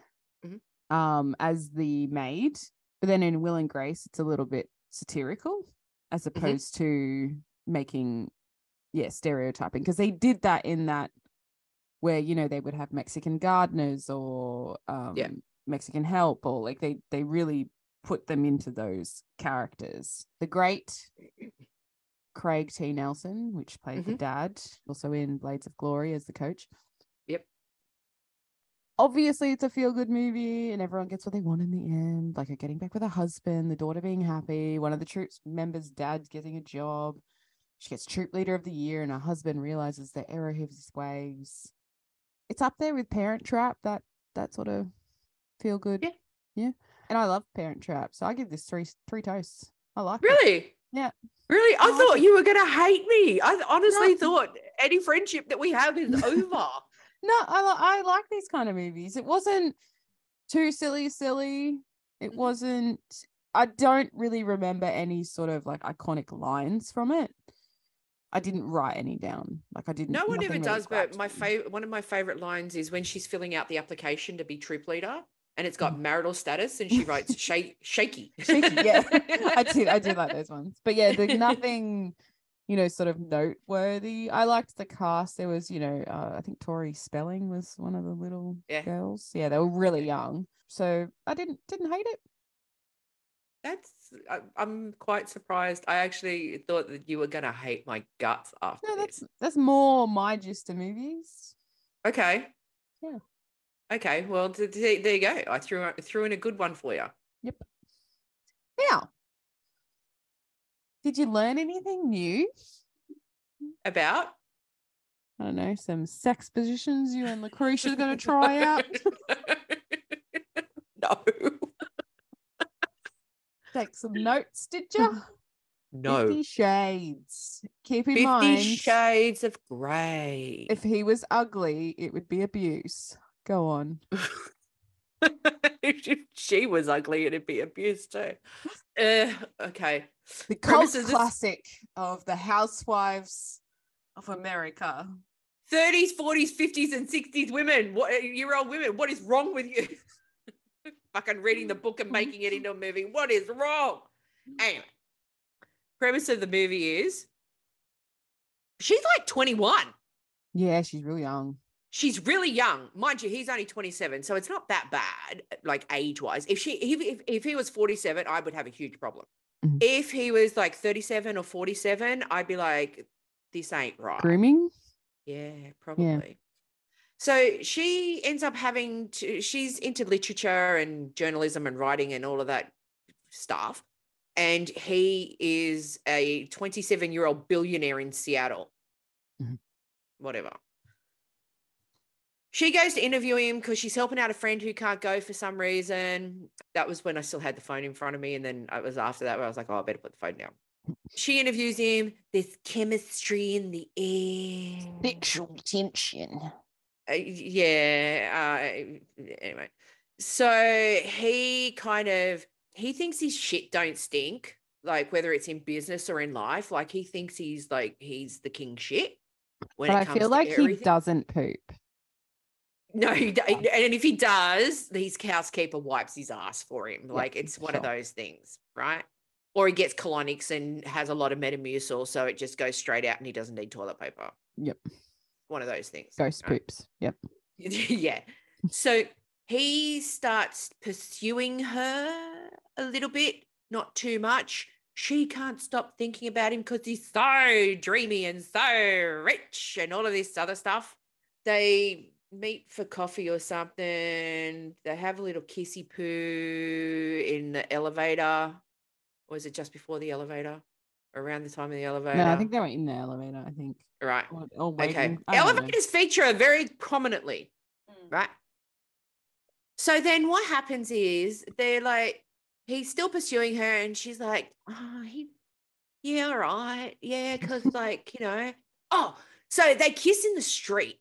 Um, as the maid, but then in Will and Grace, it's a little bit satirical as opposed to making, yeah, stereotyping because they did that in that where you know they would have Mexican gardeners or um, yeah. Mexican help or like they they really put them into those characters. The great Craig T. Nelson, which played the
Mhm.
dad, also in Blades of Glory as the coach. Obviously, it's a feel good movie and everyone gets what they want in the end. Like her getting back with her husband, the daughter being happy, one of the troops members' dad's getting a job. She gets troop leader of the year, and her husband realizes the error of his ways. It's up there with Parent Trap, that that sort of feel good.
Yeah.
Yeah. And I love Parent Trap. So I give this three three toasts. I like it.
Really?
Yeah.
Really? I
I
thought
it.
you were going to hate me. I honestly
No.
thought any friendship that we have is over. [LAUGHS] [LAUGHS]
No, I I like these kind of movies. It wasn't too silly, silly. It
Mhm.
wasn't. I don't really remember any sort of like iconic lines from it. I didn't write any down. Like I didn't.
No one ever
really
does, but my favorite one of my favorite lines is when she's filling out the application to be troop leader and it's got
Mm.
marital status and [LAUGHS] she writes shake shaky.
Shaky, yeah, [LAUGHS] [LAUGHS] I do. I did like those ones, but yeah, there's nothing, you know, sort of noteworthy. I liked the cast. There was, you know, uh, I think Tori Spelling was one of the little
Yeah.
girls. Yeah, they were really young, so I didn't didn't hate it.
That's I, I'm quite surprised. I actually thought that you were gonna hate my guts after
No,
this.
that's that's more my gist of movies.
Okay.
Yeah.
Okay. Well, th- th- there you go. I threw threw in a good one for you. Yep.
Now, did you learn anything new?
About
I don't know, some sex positions you and Lucretia's going to try out. [LAUGHS]
no.
Take some mm. notes, did you?
No.
Fifty Shades. Keep in
Fifty
mind,
Shades of Grey.
if he was ugly, it would be abuse. Go on. [LAUGHS]
if [LAUGHS] she was ugly, it'd be abuse too. Uh, okay.
The cult
Premise is
classic of the Housewives of America.
30s, 40s, 50s, and 60s women, what year old women, what is wrong with you? [LAUGHS] Fucking reading the book and making it into a movie. What is wrong? Anyway, premise of the movie is she's like 21.
Yeah, she's real young.
She's really young, mind you. He's only 27, so it's not that bad, like age wise. If she, if, if, he was 47, I would have a huge problem.
Mhm.
If he was like 37 or 47, I'd be like, this ain't right.
Grooming.
Yeah, probably. So she ends up having to, she's into literature and journalism and writing and all of that stuff. And he is a 27 year old billionaire in Seattle.
Mhm.
Whatever. She goes to interview him because she's helping out a friend who can't go for some reason. That was when I still had the phone in front of me. And then it was after that where I was like, oh, I better put the phone down. She interviews him. There's chemistry in the air.
Sexual tension.
Uh, yeah. Uh, anyway, so he kind of he thinks his shit don't stink, like whether it's in business or in life. Like he thinks he's like he's the king shit. When
But I feel like he doesn't poop.
No, he, and if he does, his housekeeper wipes his ass for him. Like it's one of those things, right? Or he gets colonics and has a lot of metamucil, so it just goes straight out and he doesn't need toilet paper.
Yep.
One of those things.
Ghost
right?
poops. Yep. [LAUGHS]
yeah. So he starts pursuing her a little bit, not too much. She can't stop thinking about him because he's so dreamy and so rich and all of this other stuff. They meet for coffee or something. They have a little kissy poo in the elevator. Or is it just before the elevator? Around the time of the elevator?
No, I think they were in the elevator. I think.
right.
Or, or
Okay.
waiting. I don't know.
Elevators feature very prominently, mm. right? So then what happens is they're like, he's still pursuing her, and she's like, oh, he, yeah, all right. Yeah, because [LAUGHS] like, you know, oh, so they kiss in the street,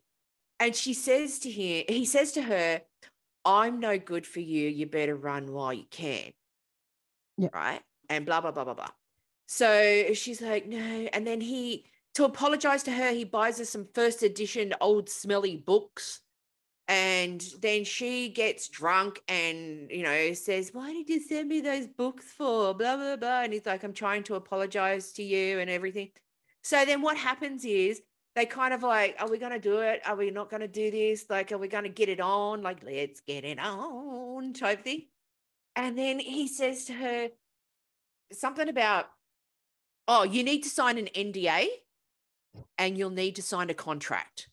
and she says to him, he says to her, I'm no good for you. You better run while you can.
Yeah.
Right. And blah, blah, blah, blah, blah. So she's like, no. And then he, to apologize to her, he buys her some first edition old smelly books. And then she gets drunk and, you know, says, Why did you send me those books for? Blah, blah, blah. And he's like, I'm trying to apologize to you and everything. So then what happens is they kind of like, Are we going to do it? Are we not going to do this? Like, are we going to get it on? Like, let's get it on type thing. And then he says to her something about, Oh, you need to sign an NDA and you'll need to sign a contract.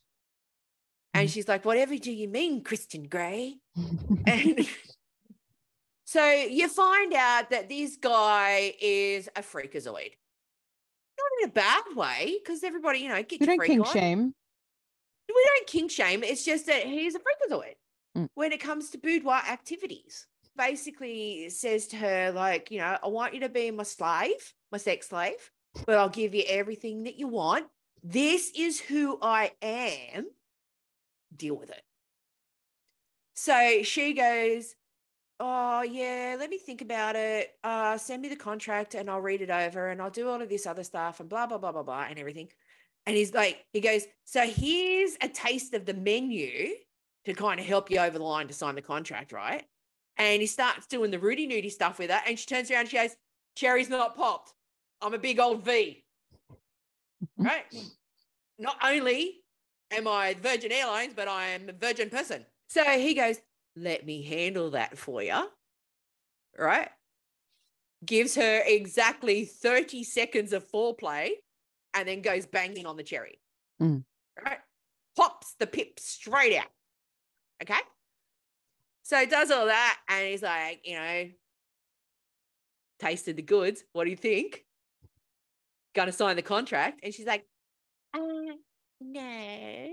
And
Mhm.
she's like, whatever do you mean, Christian Grey? [LAUGHS] And [LAUGHS] so you find out that this guy is a freakazoid. In a bad way, because everybody, you know, get
we
your
don't kink
on.
shame.
We don't king shame. It's just that he's a freakazoid
Mm.
when it comes to boudoir activities. Basically says to her, like, you know, I want you to be my slave, my sex slave, but I'll give you everything that you want. This is who I am. Deal with it. So she goes, Oh, yeah, let me think about it. Uh, send me the contract and I'll read it over and I'll do all of this other stuff and blah, blah, blah, blah, blah, and everything. And he's like, he goes, So here's a taste of the menu to kind of help you over the line to sign the contract, right? And he starts doing the Rudy Nudie stuff with her. And she turns around and she goes, Cherry's not popped. I'm a big old V. [LAUGHS] Right? Not only am I Virgin Airlines, but I am a Virgin person. So he goes, Let me handle that for you. Right? Gives her exactly 30 seconds of foreplay and then goes banging on the cherry.
Mm.
Right? Pops the pip straight out. Okay. So does all that and he's like, you know, tasted the goods. What do you think? Gonna sign the contract. And she's like, uh, no.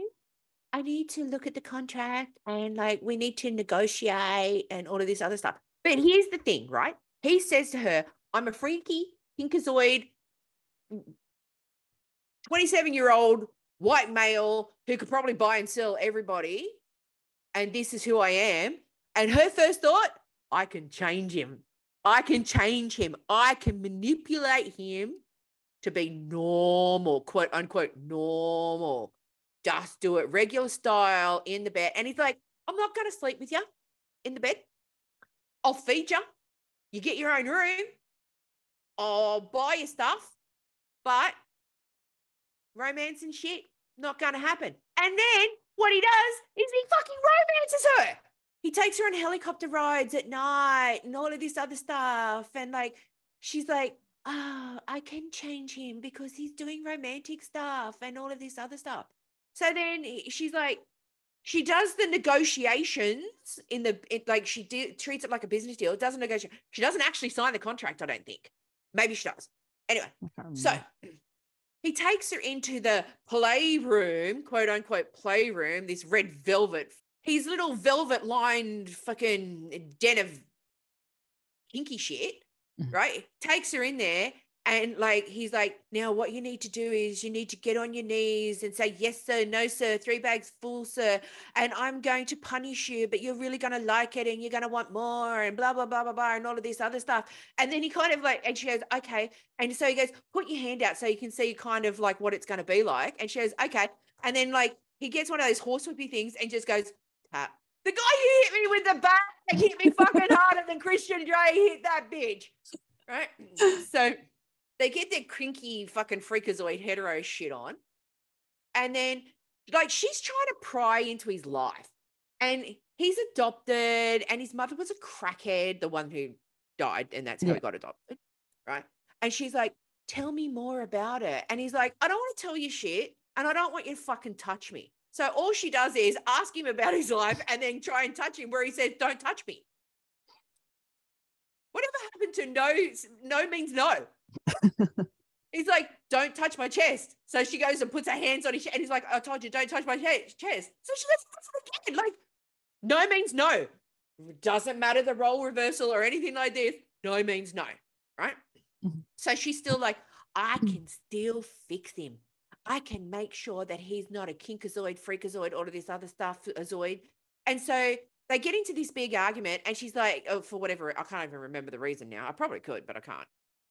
I need to look at the contract and like we need to negotiate and all of this other stuff. But here's the thing, right? He says to her, I'm a freaky, pinkazoid, 27 year old white male who could probably buy and sell everybody. And this is who I am. And her first thought, I can change him. I can change him. I can manipulate him to be normal, quote unquote, normal. Just do it regular style in the bed. And he's like, I'm not going to sleep with you in the bed. I'll feed you. You get your own room. I'll buy you stuff. But romance and shit, not going to happen. And then what he does is he fucking romances her. He takes her on helicopter rides at night and all of this other stuff. And like, she's like, oh, I can change him because he's doing romantic stuff and all of this other stuff. So then she's like, she does the negotiations in the it, like she de- treats it like a business deal. Doesn't negotiate. She doesn't actually sign the contract. I don't think. Maybe she does. Anyway, so [CLEARS THROAT] he takes her into the playroom, quote unquote playroom, this red velvet, his little velvet lined fucking den of kinky shit,
Mhm.
right? Takes her in there and like he's like, now what you need to do is you need to get on your knees and say, yes, sir, no, sir, three bags full, sir. And I'm going to punish you, but you're really gonna like it and you're gonna want more and blah, blah, blah, blah, blah, and all of this other stuff. And then he kind of like, and she goes, okay. And so he goes, put your hand out so you can see kind of like what it's going to be like. And she goes, okay. And then like he gets one of those horse whippy things and just goes, tap. The guy who hit me with the bat hit me fucking harder than Christian Grey hit that bitch. Right. So they get their crinky fucking freakazoid hetero shit on. And then like she's trying to pry into his life. And he's adopted, and his mother was a crackhead, the one who died, and that's how
Yeah.
he got adopted. Right. And she's like, tell me more about it. And he's like, I don't want to tell you shit, and I don't want you to fucking touch me. So all she does is ask him about his life and then try and touch him where he says, Don't touch me. Whatever happened to no, no means no. [LAUGHS] he's like, Don't touch my chest. So she goes and puts her hands on his chest, and he's like, I told you, don't touch my che- chest. So she goes, "Touch it again. Like, no means no. Doesn't matter the role reversal or anything like this. No means no. Right.
Mhm.
So she's still like, I can still fix him. I can make sure that he's not a kinkazoid, freakazoid, all of this other stuff, azoid. And so they get into this big argument, and she's like, oh, for whatever, I can't even remember the reason now. I probably could, but I can't.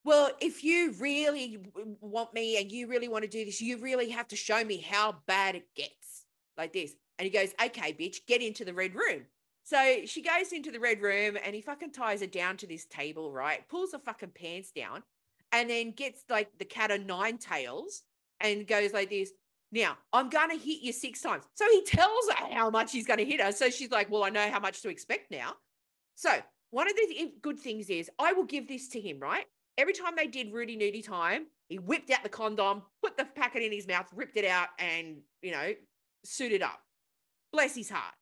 Well, if you really want me and you really want to do this, you really have to show me how bad it gets like this. And he goes, okay, bitch, get into the red room. So she goes into the red room and he fucking ties her down to this table, right? Pulls her fucking pants down and then gets like the cat of nine tails and goes like this. Now, I'm going to hit you six times. So he tells her how much he's going to hit her. So she's like, well, I know how much to expect now. So one of the good things is I will give this to him, right? Every time they did Rudy Nudie time, he whipped out the condom, put the packet in his mouth, ripped it out, and, you know, suited up. Bless his heart.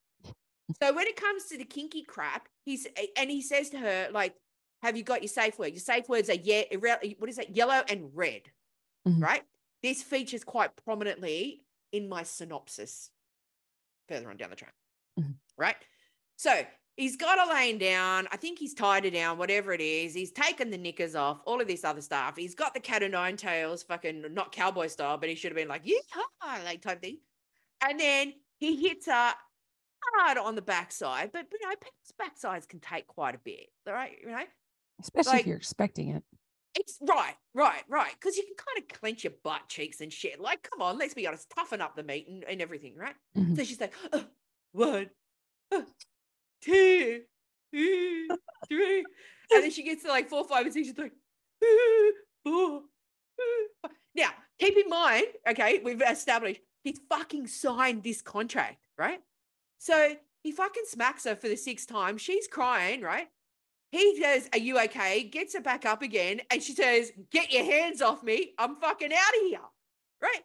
So when it comes to the kinky crap, he's and he says to her, like, have you got your safe word? Your safe words are yeah, irre- what is that? Yellow and red.
Mhm.
Right? This features quite prominently in my synopsis further on down the track.
Mhm.
Right? So he's got her laying down. I think he's tied her down, whatever it is. He's taken the knickers off, all of this other stuff. He's got the cat o' nine tails, fucking not cowboy style, but he should have been like, yeah, like type thing. And then he hits her hard on the backside, but you know, people's backsides can take quite a bit, all right? You know,
Especially
like-
if you're expecting it.
it's right, right, right. Because you can kind of clench your butt cheeks and shit. Like, come on, let's be honest, toughen up the meat and, and everything, right?
Mhm.
So she's like, "Oh, one, oh, two, three. And then she gets to like four, five, and six. She's like, four, now, keep in mind, okay, we've established he's fucking signed this contract, right? So he fucking smacks her for the sixth time. She's crying, right? He says, Are you okay? Gets her back up again. And she says, Get your hands off me. I'm fucking out of here. Right?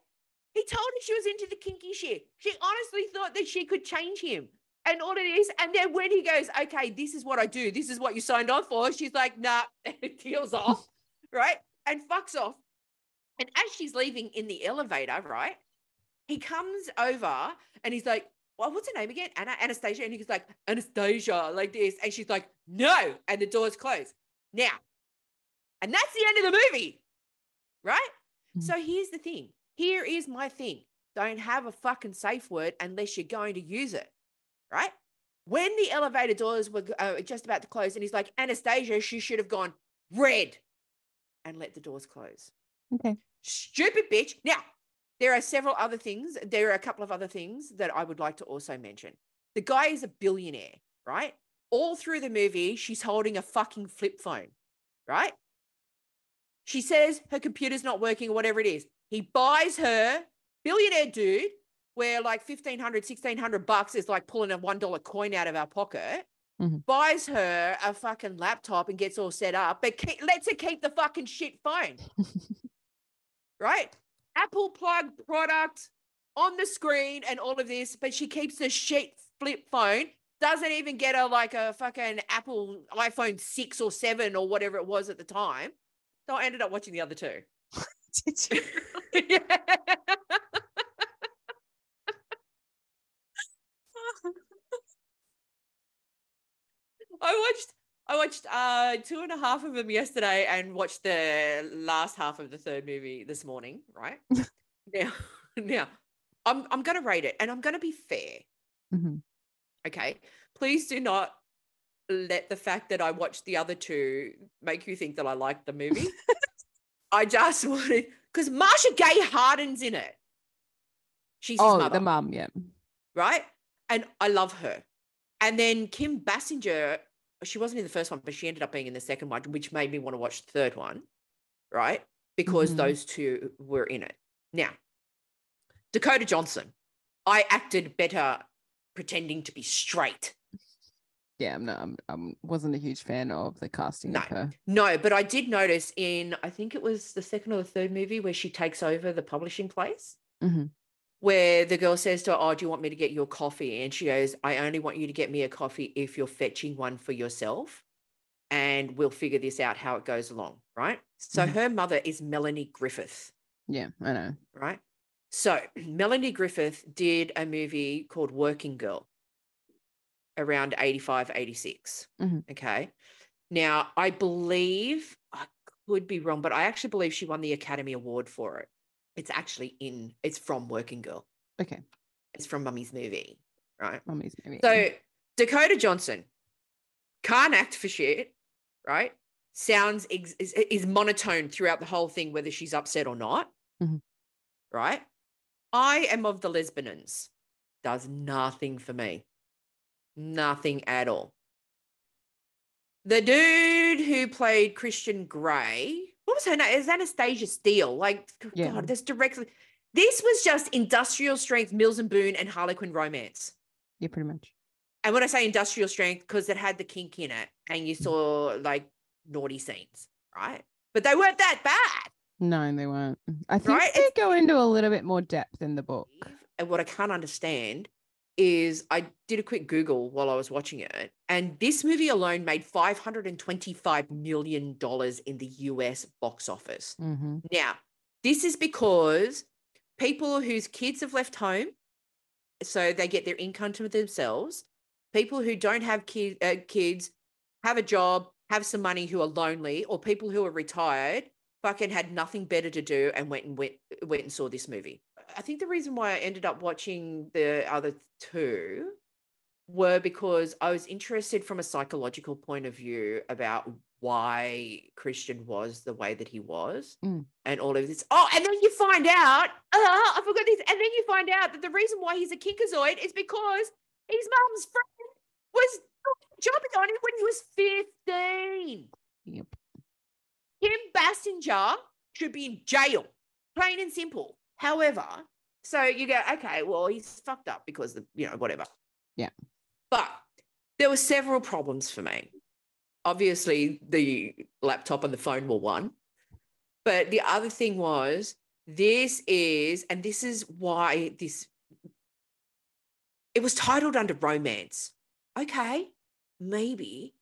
He told her she was into the kinky shit. She honestly thought that she could change him and all it is. And then when he goes, Okay, this is what I do. This is what you signed on for. She's like, Nah, [LAUGHS] it deals off. [LAUGHS] Right? And fucks off. And as she's leaving in the elevator, right? He comes over and he's like, well, what's her name again? Anna, Anastasia. And he's like, Anastasia, like this. And she's like, no. And the door's closed. Now, and that's the end of the movie, right?
Mhm.
So here's the thing. Here is my thing. Don't have a fucking safe word unless you're going to use it, right? When the elevator doors were uh, just about to close, and he's like, Anastasia, she should have gone red and let the doors close.
Okay.
Stupid bitch. Now, there are several other things. There are a couple of other things that I would like to also mention. The guy is a billionaire, right? All through the movie, she's holding a fucking flip phone, right? She says her computer's not working or whatever it is. He buys her, billionaire dude, where like 1500 1600 bucks is like pulling a one dollar coin out of our pocket
Mhm.
buys her a fucking laptop and gets all set up but ke- lets her keep the fucking shit phone [LAUGHS] right apple plug product on the screen and all of this but she keeps the shit flip phone doesn't even get a like a fucking apple iphone 6 or 7 or whatever it was at the time so i ended up watching the other two [LAUGHS]
Did you?
yeah. [LAUGHS] I watched I watched uh two and a half of them yesterday and watched the last half of the third movie this morning, right? [LAUGHS] now now I'm I'm gonna rate it and I'm gonna be fair.
Mhm.
Okay. Please do not let the fact that I watched the other two make you think that I liked the movie. [LAUGHS] I just wanted because Marcia Gay Harden's in it. She's
Oh,
mother
the mum, yeah.
right? And I love her. And then Kim Basinger, she wasn't in the first one, but she ended up being in the second one, which made me want to watch the third one, right? Because
Mhm.
those two were in it. Now, Dakota Johnson, I acted better pretending to be straight.
Yeah, I'm not. I'm, I'm wasn't a huge fan of the casting
No.
of her.
No, but I did notice in, I think it was the second or the third movie where she takes over the publishing place.
Mhm.
Where the girl says to her, Oh, do you want me to get you a coffee? And she goes, I only want you to get me a coffee if you're fetching one for yourself. And we'll figure this out how it goes along. Right. So
Mhm.
her mother is Melanie Griffith.
Yeah, I know.
Right. So [CLEARS THROAT] Melanie Griffith did a movie called Working Girl around 85, 86.
Mhm.
Okay. Now, I believe, I could be wrong, but I actually believe she won the Academy Award for it. It's actually in, it's from Working Girl.
Okay,
It's from Mummy's movie, right?
mummy's maybe.
So Dakota Johnson can't act for shit, right? Sounds ex- is, is monotone throughout the whole thing, whether she's upset or not,
Mhm.
right? I am of the Lesbians. Does nothing for me, nothing at all. The dude who played Christian Grey, what was her name? Is Anastasia Steele? Like,
Yeah.
God, this directly. This was just industrial strength Mills and Boon and Harlequin romance.
yeah, pretty much.
And when I say industrial strength, because it had the kink in it and
Mm.
you saw like naughty scenes, right? But they weren't that bad.
No, they weren't. I think
Right?
they
It's-
go into a little bit more depth in the book.
And what I can't understand is I did a quick Google while I was watching it, and this movie alone made $525 million in the US box office.
hmm
Now, this is because people whose kids have left home, so they get their income to themselves, people who don't have kid, uh, kids, have a job, have some money who are lonely, or people who are retired, fucking had nothing better to do and went and went, went and saw this movie. I think the reason why I ended up watching the other two were because I was interested from a psychological point of view about why Christian was the way that he was
Mm.
and all of this. Oh, and then you find out, uh, I forgot this, and then you find out that the reason why he's a kinkazoid is because his mum's friend was jumping on him when he was 15.
Yep.
Kim Basinger should be in jail, plain and simple. However, so you go, okay, well, he's fucked up because the, you know, whatever.
Yeah.
But there were several problems for me. Obviously, the laptop and the phone were one. But the other thing was, this is, and this is why this, it was titled under romance. Okay, maybe.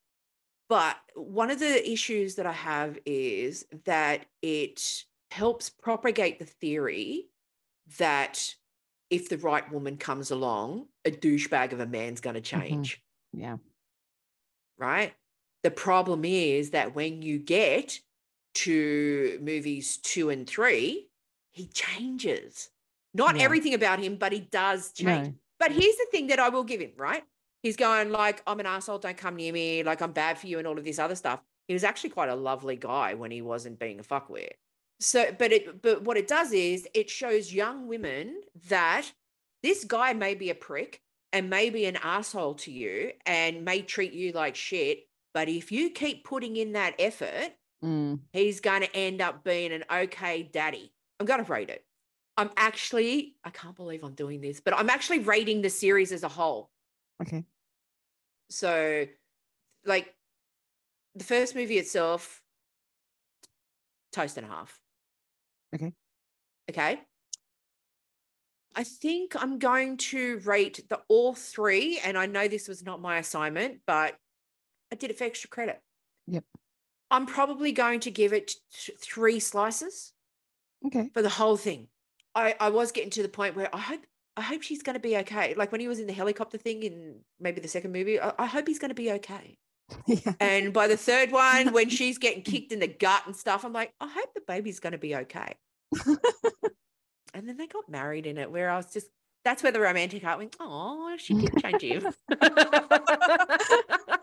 But one of the issues that I have is that it helps propagate the theory that if the right woman comes along, a douchebag of a man's going to mm-hmm. change,
Yeah.
right? The problem is that when you get to movies two and three, he changes. Not
Yeah.
everything about him, but he does change.
No.
But here's the thing that I will give him, right? He's going like, I'm an asshole, don't come near me, like I'm bad for you, and all of this other stuff. He was actually quite a lovely guy when he wasn't being a fuckwit. So, but it, but what it does is it shows young women that this guy may be a prick and may be an asshole to you and may treat you like shit. But if you keep putting in that effort,
Mm.
he's going to end up being an okay daddy. I'm going to rate it. I'm actually, I can't believe I'm doing this, but I'm actually rating the series as a whole.
Okay.
So, like, the first movie itself, toast and a half.
Okay.
Okay. I think I'm going to rate the all three, and I know this was not my assignment, but I did it for extra credit.
Yep.
I'm probably going to give it three slices
Okay.
for the whole thing. I, I was getting to the point where I hope I hope she's going to be okay. Like when he was in the helicopter thing in maybe the second movie, I, I hope he's going to be okay. [LAUGHS]
yeah.
And by the third one, [LAUGHS] when she's getting kicked in the gut and stuff, I'm like, I hope the baby's going to be okay. [LAUGHS] and then they got married in it, where I was just that's where the romantic heart went. Oh, she did change him.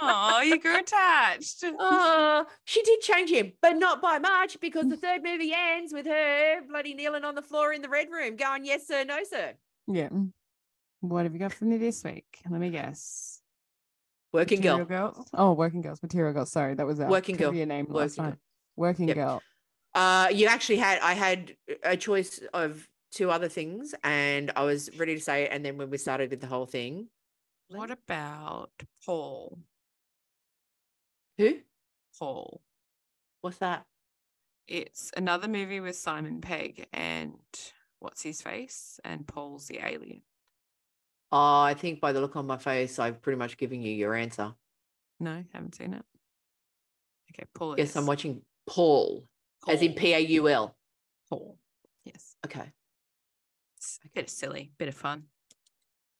Oh, you grew attached.
Oh, she did change him, but not by much because the third movie ends with her bloody kneeling on the floor in the red room, going, "Yes, sir, no, sir."
Yeah. What have you got for me this week? Let me guess.
Working girl.
Material Girls. Oh, Working Girls. Material Girls. Sorry, that was our
Working Girl.
Your name last
Working Girl.
night. Working
Yep.
Girl.
Uh, you actually had I had a choice of two other things, and I was ready to say it, and then when we started with the whole thing,
What about Paul?
who?
Paul.
What's that?
It's another movie with Simon Pegg and what's his face? And Paul's the alien.
Oh, I think by the look on my face, I've pretty much given you your answer.
No, haven't seen it. Okay, Paul.
Yes, I'm watching Paul, as in
Paul.
P A U L.
Yes.
Okay.
It's a bit of silly, bit of fun.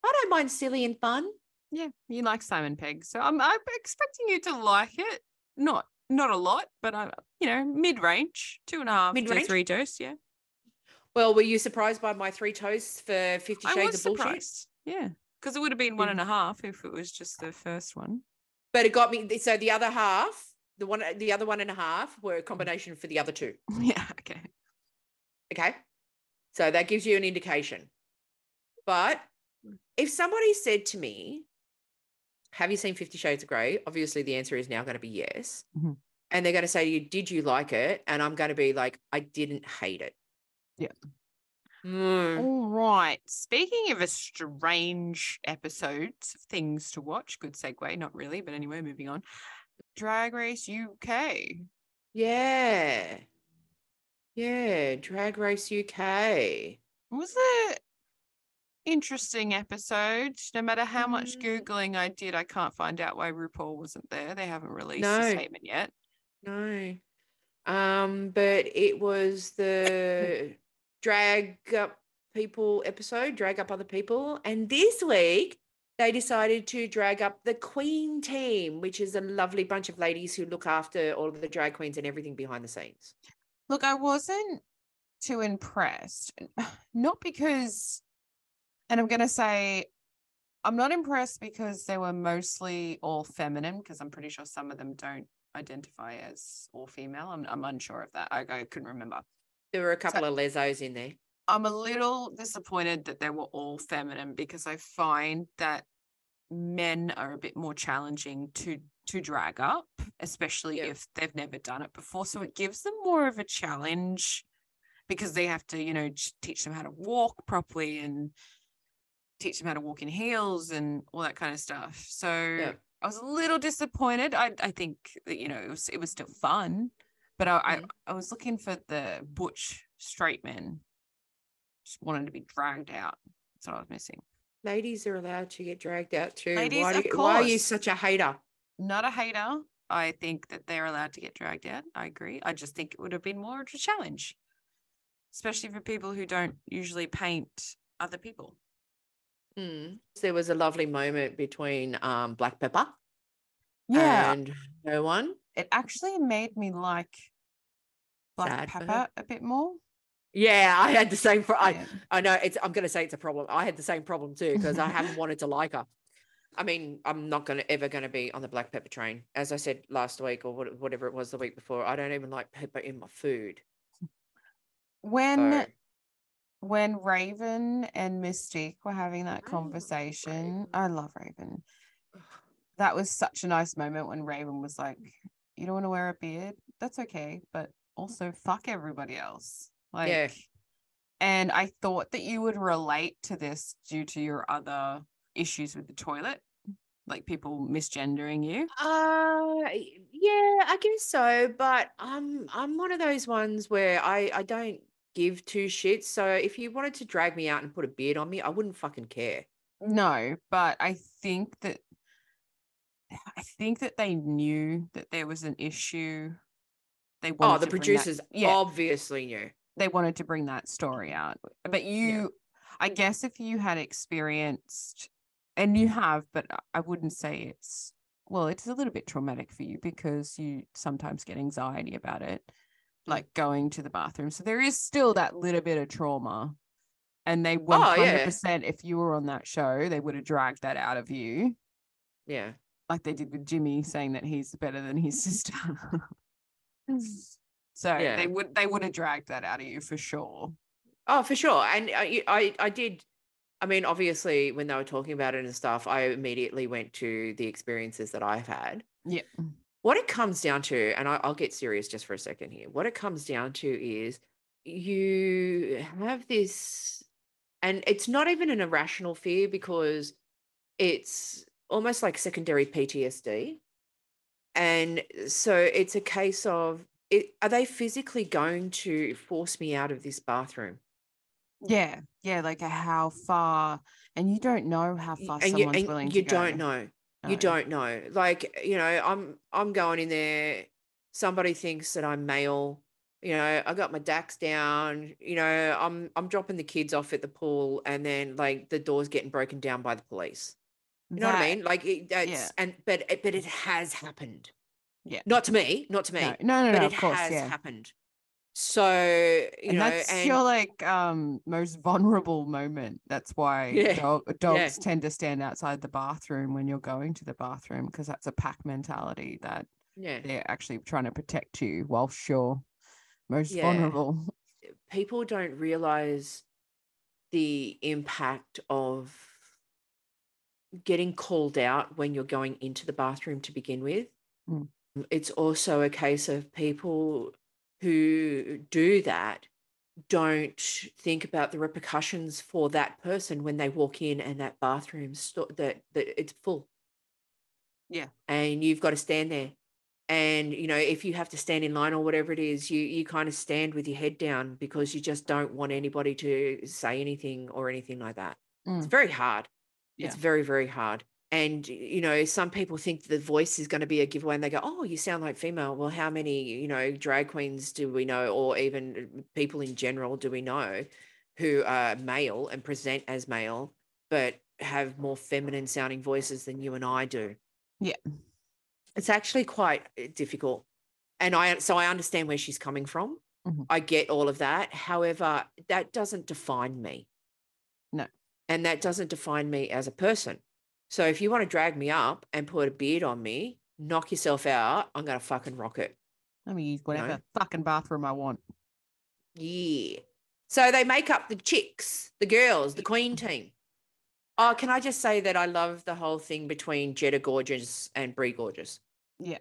I don't mind silly and fun.
Yeah, you like Simon Pegg, so I'm I'm expecting you to like it. Not not a lot, but I you know mid range, two and a half to
Mid-range?
three dose. Yeah,
Well, were you surprised by my three toasts for Fifty Shades of Bullshit?
surprised. Yeah, because it would have been one
Yeah.
and a half if it was just the first one.
But it got me. So the other half, the one, the other one and a half, were a combination for the other two. [LAUGHS]
Yeah. Okay.
Okay. So that gives you an indication. But if somebody said to me, Have you seen Fifty Shades of Grey? Obviously, the answer is now going to be yes.
Mhm.
And they're going to say to you, Did you like it? And I'm going to be like, I didn't hate it.
Yeah.
Mm.
All right. Speaking of a strange episodes of things to watch, good segue. Not really, but anyway, moving on. Drag Race UK.
Yeah. Yeah. Drag Race UK.
was a interesting episode. No matter how much
Mm.
googling I did, I can't find out why RuPaul wasn't there. They haven't released
No.
a statement yet.
No. Um, but it was [LAUGHS] the drag up people episode, drag up other people. And this week they decided to drag up the Queen team, which is a lovely bunch of ladies who look after all of the drag queens and everything behind the scenes.
Look, I wasn't too impressed. [SIGHS] Not because, and I'm going to say, I'm not impressed because they were mostly all feminine, because I'm pretty sure some of them don't identify as all female. I'm, I'm unsure of that. I, I couldn't remember.
There were a couple of lesos in there.
I'm a little disappointed that they were all feminine because I find that men are a bit more challenging to to drag up, especially
Yeah.
if they've never done it before. So it gives them more of a challenge because they have to, you know, teach them how to walk properly and teach them how to walk in heels and all that kind of stuff. So I was a little disappointed. I I think that you know it was it was still fun, but I. I, I was looking for the butch straight men. Just wanted to be dragged out. That's what I was missing.
Ladies are allowed to get dragged out too.
Ladies,
why, you, why are you such a hater?
Not a hater. I think that they're allowed to get dragged out. I agree. I just think it would have been more of a challenge, especially for people who don't usually paint other people.
Mm. There was a lovely moment between um, Black Peppa
Yeah,
and no one.
It actually made me like Black
Sad.
Pepper a bit more.
Yeah, I had the same. Pro- I,
Yeah.
I know it's. I'm going to say it's a problem. I had the same problem too because I haven't [LAUGHS] wanted to like her. I mean, I'm not going to ever going to be on the black pepper train. As I said last week or whatever it was the week before, I don't even like pepper in my food.
When
So,
when Raven and Mystique were having that
I love
conversation,
Raven.
I love Raven. That was such a nice moment when Raven was like, You don't want to wear a beard? That's okay, but also fuck everybody else. Like,
Yeah.
And I thought that you would relate to this due to your other issues with the toilet, like people misgendering you.
Uh, yeah, I guess so. But I'm I'm one of those ones where I I don't give two shits. So if you wanted to drag me out and put a beard on me, I wouldn't fucking care.
No, but I think that I think that they knew that there was an issue. They
Oh,
wanted
the
to bring that-
producers
yeah,
obviously knew.
they wanted to bring that story out. But you, I guess, if you had experienced, and you have, but I- wouldn't say it's well, it's a little bit traumatic for you because you sometimes get anxiety about it, mm. like going to the bathroom. So there is still that little bit of trauma. And they
Oh, yeah.
100%, if you were on that show, they would have dragged that out of you,
Yeah.
Like they did with Jimmy saying that he's better than his [LAUGHS] sister. so
Yeah.
they would they would have dragged that out of you for sure.
Oh, for sure. And uh, I, I, I did. I mean, obviously, when they were talking about it and stuff, I immediately went to the experiences that I've had.
Yeah.
What it comes down to, and I, I'll get serious just for a second here. What it comes down to is you have this, and it's not even an irrational fear because it's almost like secondary PTSD. And so it's a case of, it, are they physically going to force me out of this bathroom?
Yeah, yeah, like uh, how far, and you don't know how far
and you,
someone's
and
willing
you
to go.
don't know you don't know like you know i'm i'm going in there somebody thinks that i'm male you know i got my dax down you know i'm i'm dropping the kids off at the pool and then like the door's getting broken down by the police you know what i mean like it, that's
yeah.
and but it- but it has happened
Yeah.
not to me not to me
No, no, no,
but
no,
it
of course,
has
yeah.
happened so you
and
know
that's
and
your like um most vulnerable moment. That's why
Yeah,
dog, dogs tend to stand outside the bathroom when you're going to the bathroom because that's a pack mentality that
yeah
they're actually trying to protect you whilst you're most
Yeah.
vulnerable.
people don't realize the impact of getting called out when you're going into the bathroom to begin with.
Mm.
It's also a case of people who do that don't think about the repercussions for that person when they walk in and that bathroom sto- that, that it's full.
Yeah.
And you've got to stand there. And you know, if you have to stand in line or whatever it is, you you kind of stand with your head down because you just don't want anybody to say anything or anything like that. It's
Mm.
very hard. It's very, very hard. And you know, some people think the voice is going to be a giveaway and they go, Oh, you sound like female. Well, how many, you know, drag queens do we know, or even uh, people in general do we know who are male and present as male, but have more feminine sounding voices than you and I do?
Yeah.
It's actually quite uh, difficult. And I so I understand where she's coming from.
Mhm.
I get all of that. However, that doesn't define me.
No.
And that doesn't define me as a person. So if you want to drag me up and put a beard on me, knock yourself out, I'm gonna fucking rock it.
Let me use whatever
know?
fucking bathroom I want.
Yeah. So they make up the chicks, the girls, the queen team. Oh, can I just say that I love the whole thing between Cheddar Gorgeous and Brie Gorgeous?
Yeah.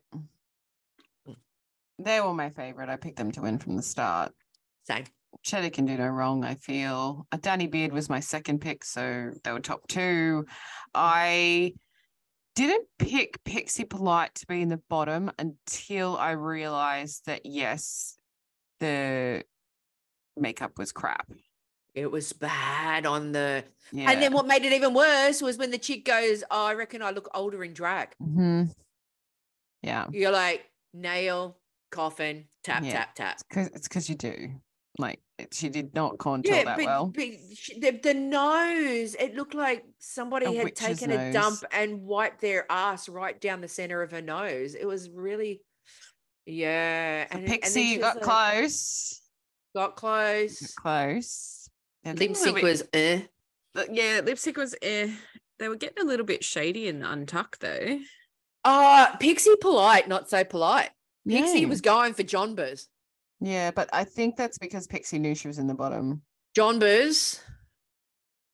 They were my favorite. I picked them to win from the start.
Same.
Cheddar can do no wrong, I feel. Uh, Danny Beard was my second pick, so they were top two. I didn't pick Pixie Polite to be in the bottom until I realized that, yes, the makeup was crap.
It was bad on the
Yeah.
and then what made it even worse was when the chick goes, Oh, I reckon I look older in drag.
hmm Yeah.
You're like, nail, coffin, tap,
Yeah.
tap, tap.
It's because you do. Like, she did not contour that
but,
well.
but sh- the, the nose, it looked like somebody
A
had
witch's
taken a dump and wiped their ass right down the center of her nose. It was really, yeah.
So
and, and
Pixie
she
got
like-
close.
Got
Got
close.
close. Yeah,
Lip
getting a little
sync
bit-
was, eh.
But yeah, lipstick was eh. They were getting a little bit shady and untucked though.
Oh, Pixie polite, not so polite. Pixie
Yeah.
was going for Jonbers.
Yeah, but I think that's because Pixie knew she was in the bottom.
Jonbers,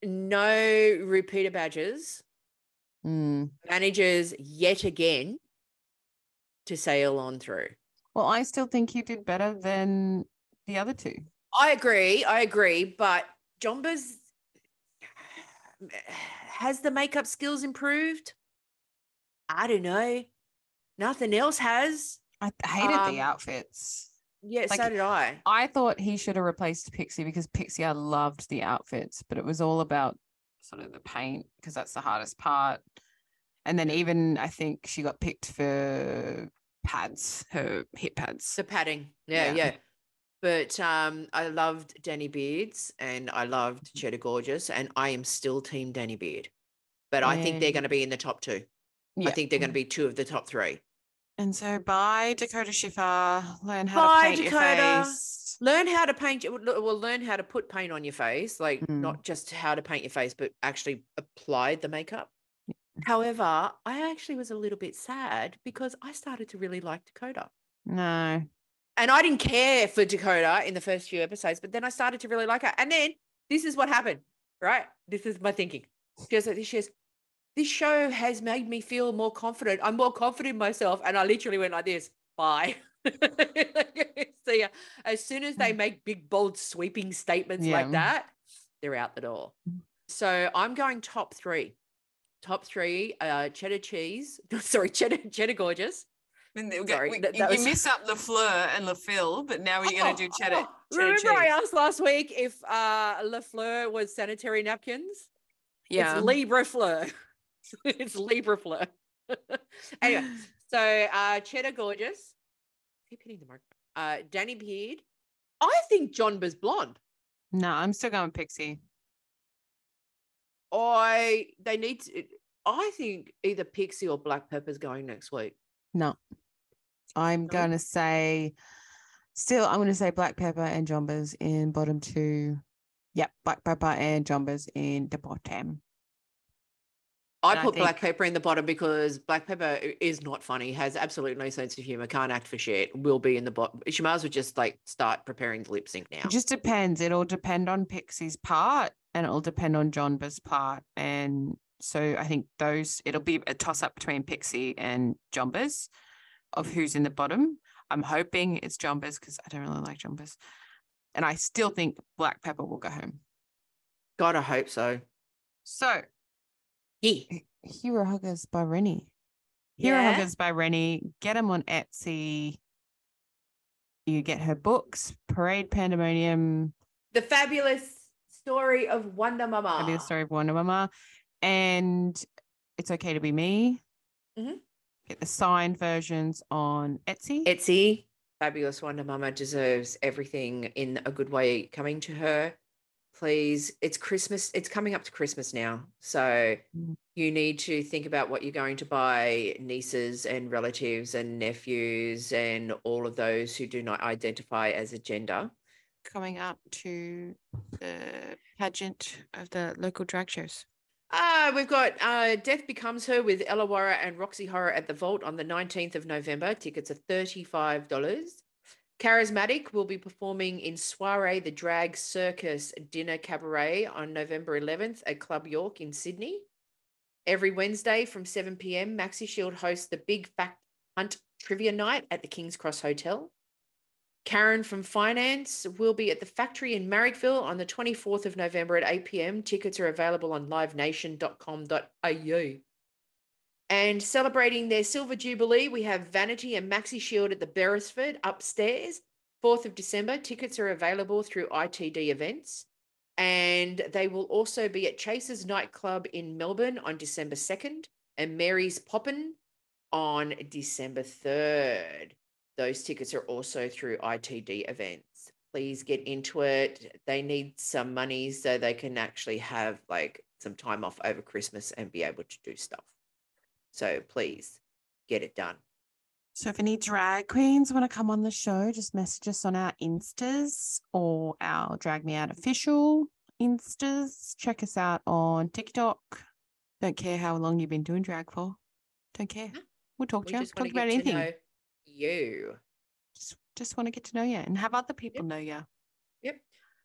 no repeater badges,
Mm.
manages yet again to sail on through.
Well, I still think you did better than the other two.
I agree. I agree. But Jonbers has the makeup skills improved? I don't know. Nothing else has.
I hated
Um,
the outfits.
Yeah,
Like,
so did I.
I thought he should have replaced Pixie because Pixie, I loved the outfits, but it was all about sort of the paint because that's the hardest part. And then even I think she got picked for pads, her hip pads.
The padding. Yeah,
Yeah.
yeah. But um, I loved Danny Beards and I loved Cheddar Gorgeous, and I am still Team Danny Beard. But I think they're going to be in the top two. I think they're going to be two of the top three.
And so buy Dakota Schiffer, learn how
Bye,
to paint
Dakota.
your face.
Learn how to paint. Well, learn how to put paint on your face, like
Mm.
not just how to paint your face, but actually apply the makeup. However, I actually was a little bit sad because I started to really like Dakota.
No.
And I didn't care for Dakota in the first few episodes, but then I started to really like her. And then this is what happened, right? This is my thinking. She goes she goes, this show has made me feel more confident. I'm more confident in myself. And I literally went like this, bye. [LAUGHS] See ya. As soon as they make big, bold, sweeping statements
Yeah.
like that, they're out the door.
Mm.
So I'm going top three. Top three, uh, cheddar cheese. [LAUGHS] Sorry, cheddar, cheddar gorgeous.
I we-
Sorry,
we-
that-
you
was-
miss up Lafleur and Lafil, but now we're going to do cheddar.
Oh,
cheddar
Remember, I asked last week if uh, Lafleur was sanitary napkins.
Yeah.
It's Libra Fleur. [LAUGHS] [LAUGHS] it's Libra Fleur. [LAUGHS] anyway, so uh, Cheddar Gorgeous. Keep hitting the microphone. Uh, Danny Beard. I think Jonbers Blonde.
No, I'm still going Pixie.
I they need to. I think either Pixie or Black Peppa's going next week.
No. I'm
No?
going to say, still, I'm going to say Black Peppa and Jonbers in bottom two. Yep, Black Peppa and Jonbers in the bottom.
I
And I
put Black Peppa in the bottom because Black Peppa is not funny, has absolutely no sense of humor, can't act for shit, will be in the bottom. She might as well just like start preparing the lip sync now.
It just depends. It'll depend on Pixie's part and it'll depend on Jonbers' part. And so I think those, it'll be a toss up between Pixie and Jonbers of who's in the bottom. I'm hoping it's Jonbers because I don't really like Jonbers. And I still think Black Peppa will go home.
God, I hope so.
So
Yeah.
Hero Huggers by Rennie. Hero
Yeah.
Huggers by Rennie. Get them on Etsy. You get her books, Parade Pandemonium,
The fabulous story of Wonder Mama.
The story of Wonder Mama, and It's Okay to Be Me.
Mhm.
Get the signed versions on Etsy.
Etsy. Fabulous Wonder Mama deserves everything in a good way coming to her. Please, it's Christmas. It's coming up to Christmas now. So
Mm.
you need to think about what you're going to buy nieces and relatives and nephews and all of those who do not identify as a gender.
coming up to the pageant of the local drag shows.
Uh, we've got uh, Death Becomes Her with Ella Warra and Roxy Horror at the Vault on the 19th of November. Tickets are $35. Charismatic will be performing in Soiree the Drag Circus Dinner Cabaret on November 11th at Club York in Sydney. Every Wednesday from 7 p.m., Maxi Shield hosts the Big Fact Hunt Trivia Night at the King's Cross Hotel. Karen from Finance will be at the factory in Marrickville on the 24th of November at 8 pm. Tickets are available on livenation.com.au. And celebrating their silver jubilee, we have Vanity and Maxi Shield at the Beresford upstairs. 4th of December. Tickets are available through ITD events. And they will also be at Chase's nightclub in Melbourne on December 2nd and Mary's Poppin on December 3rd those tickets are also through ITD events. Please get into it. They need some money so they can actually have like some time off over Christmas and be able to do stuff. So please get it done.
So if any drag queens want to come on the show, just message us on our Instas or our Drag Me Out official Instas. Check us out on TikTok. Don't care how long you've been doing drag for. Don't care. We'll talk
We
to you.
just
Talk about anything.
you.
Just, just want to get to know you and have other people know you.
Yep.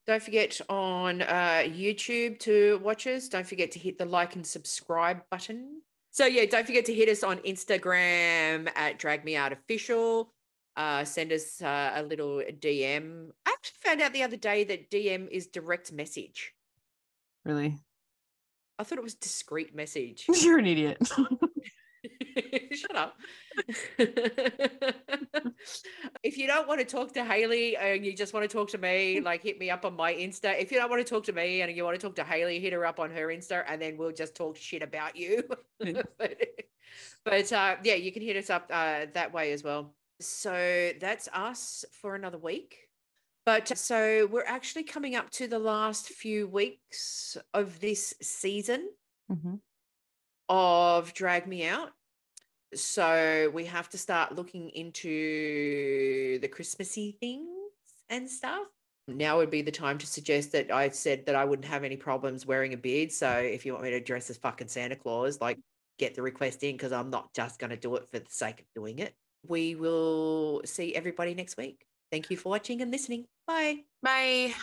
Don't forget on uh, YouTube to watch us. Don't forget to hit the like and subscribe button. So yeah, don't forget to hit us on Instagram at Drag Me Out Official. uh, send us uh, a little DM. I actually found out the other day that DM is direct message.
Really?
I thought it was discreet message. [LAUGHS]
You're an idiot. [LAUGHS] [LAUGHS]
Shut up. [LAUGHS] if you don't want to talk to Hailey and you just want to talk to me, like hit me up on my Insta. If you don't want to talk to me and you want to talk to Hailey, hit her up on her Insta and then we'll just talk shit about you. [LAUGHS] but but uh, yeah, you can hit us up uh, that way as well. So that's us for another week. But so we're actually coming up to the last few weeks of this season
Mhm.
of Drag Me Out. So we have to start looking into the Christmassy things and stuff. Now would be the time to suggest that I said that I wouldn't have any problems wearing a beard. So if you want me to dress as fucking Santa Claus, like get the request in because I'm not just going to do it for the sake of doing it. We will see everybody next week. Thank you for watching and listening. Bye.
Bye.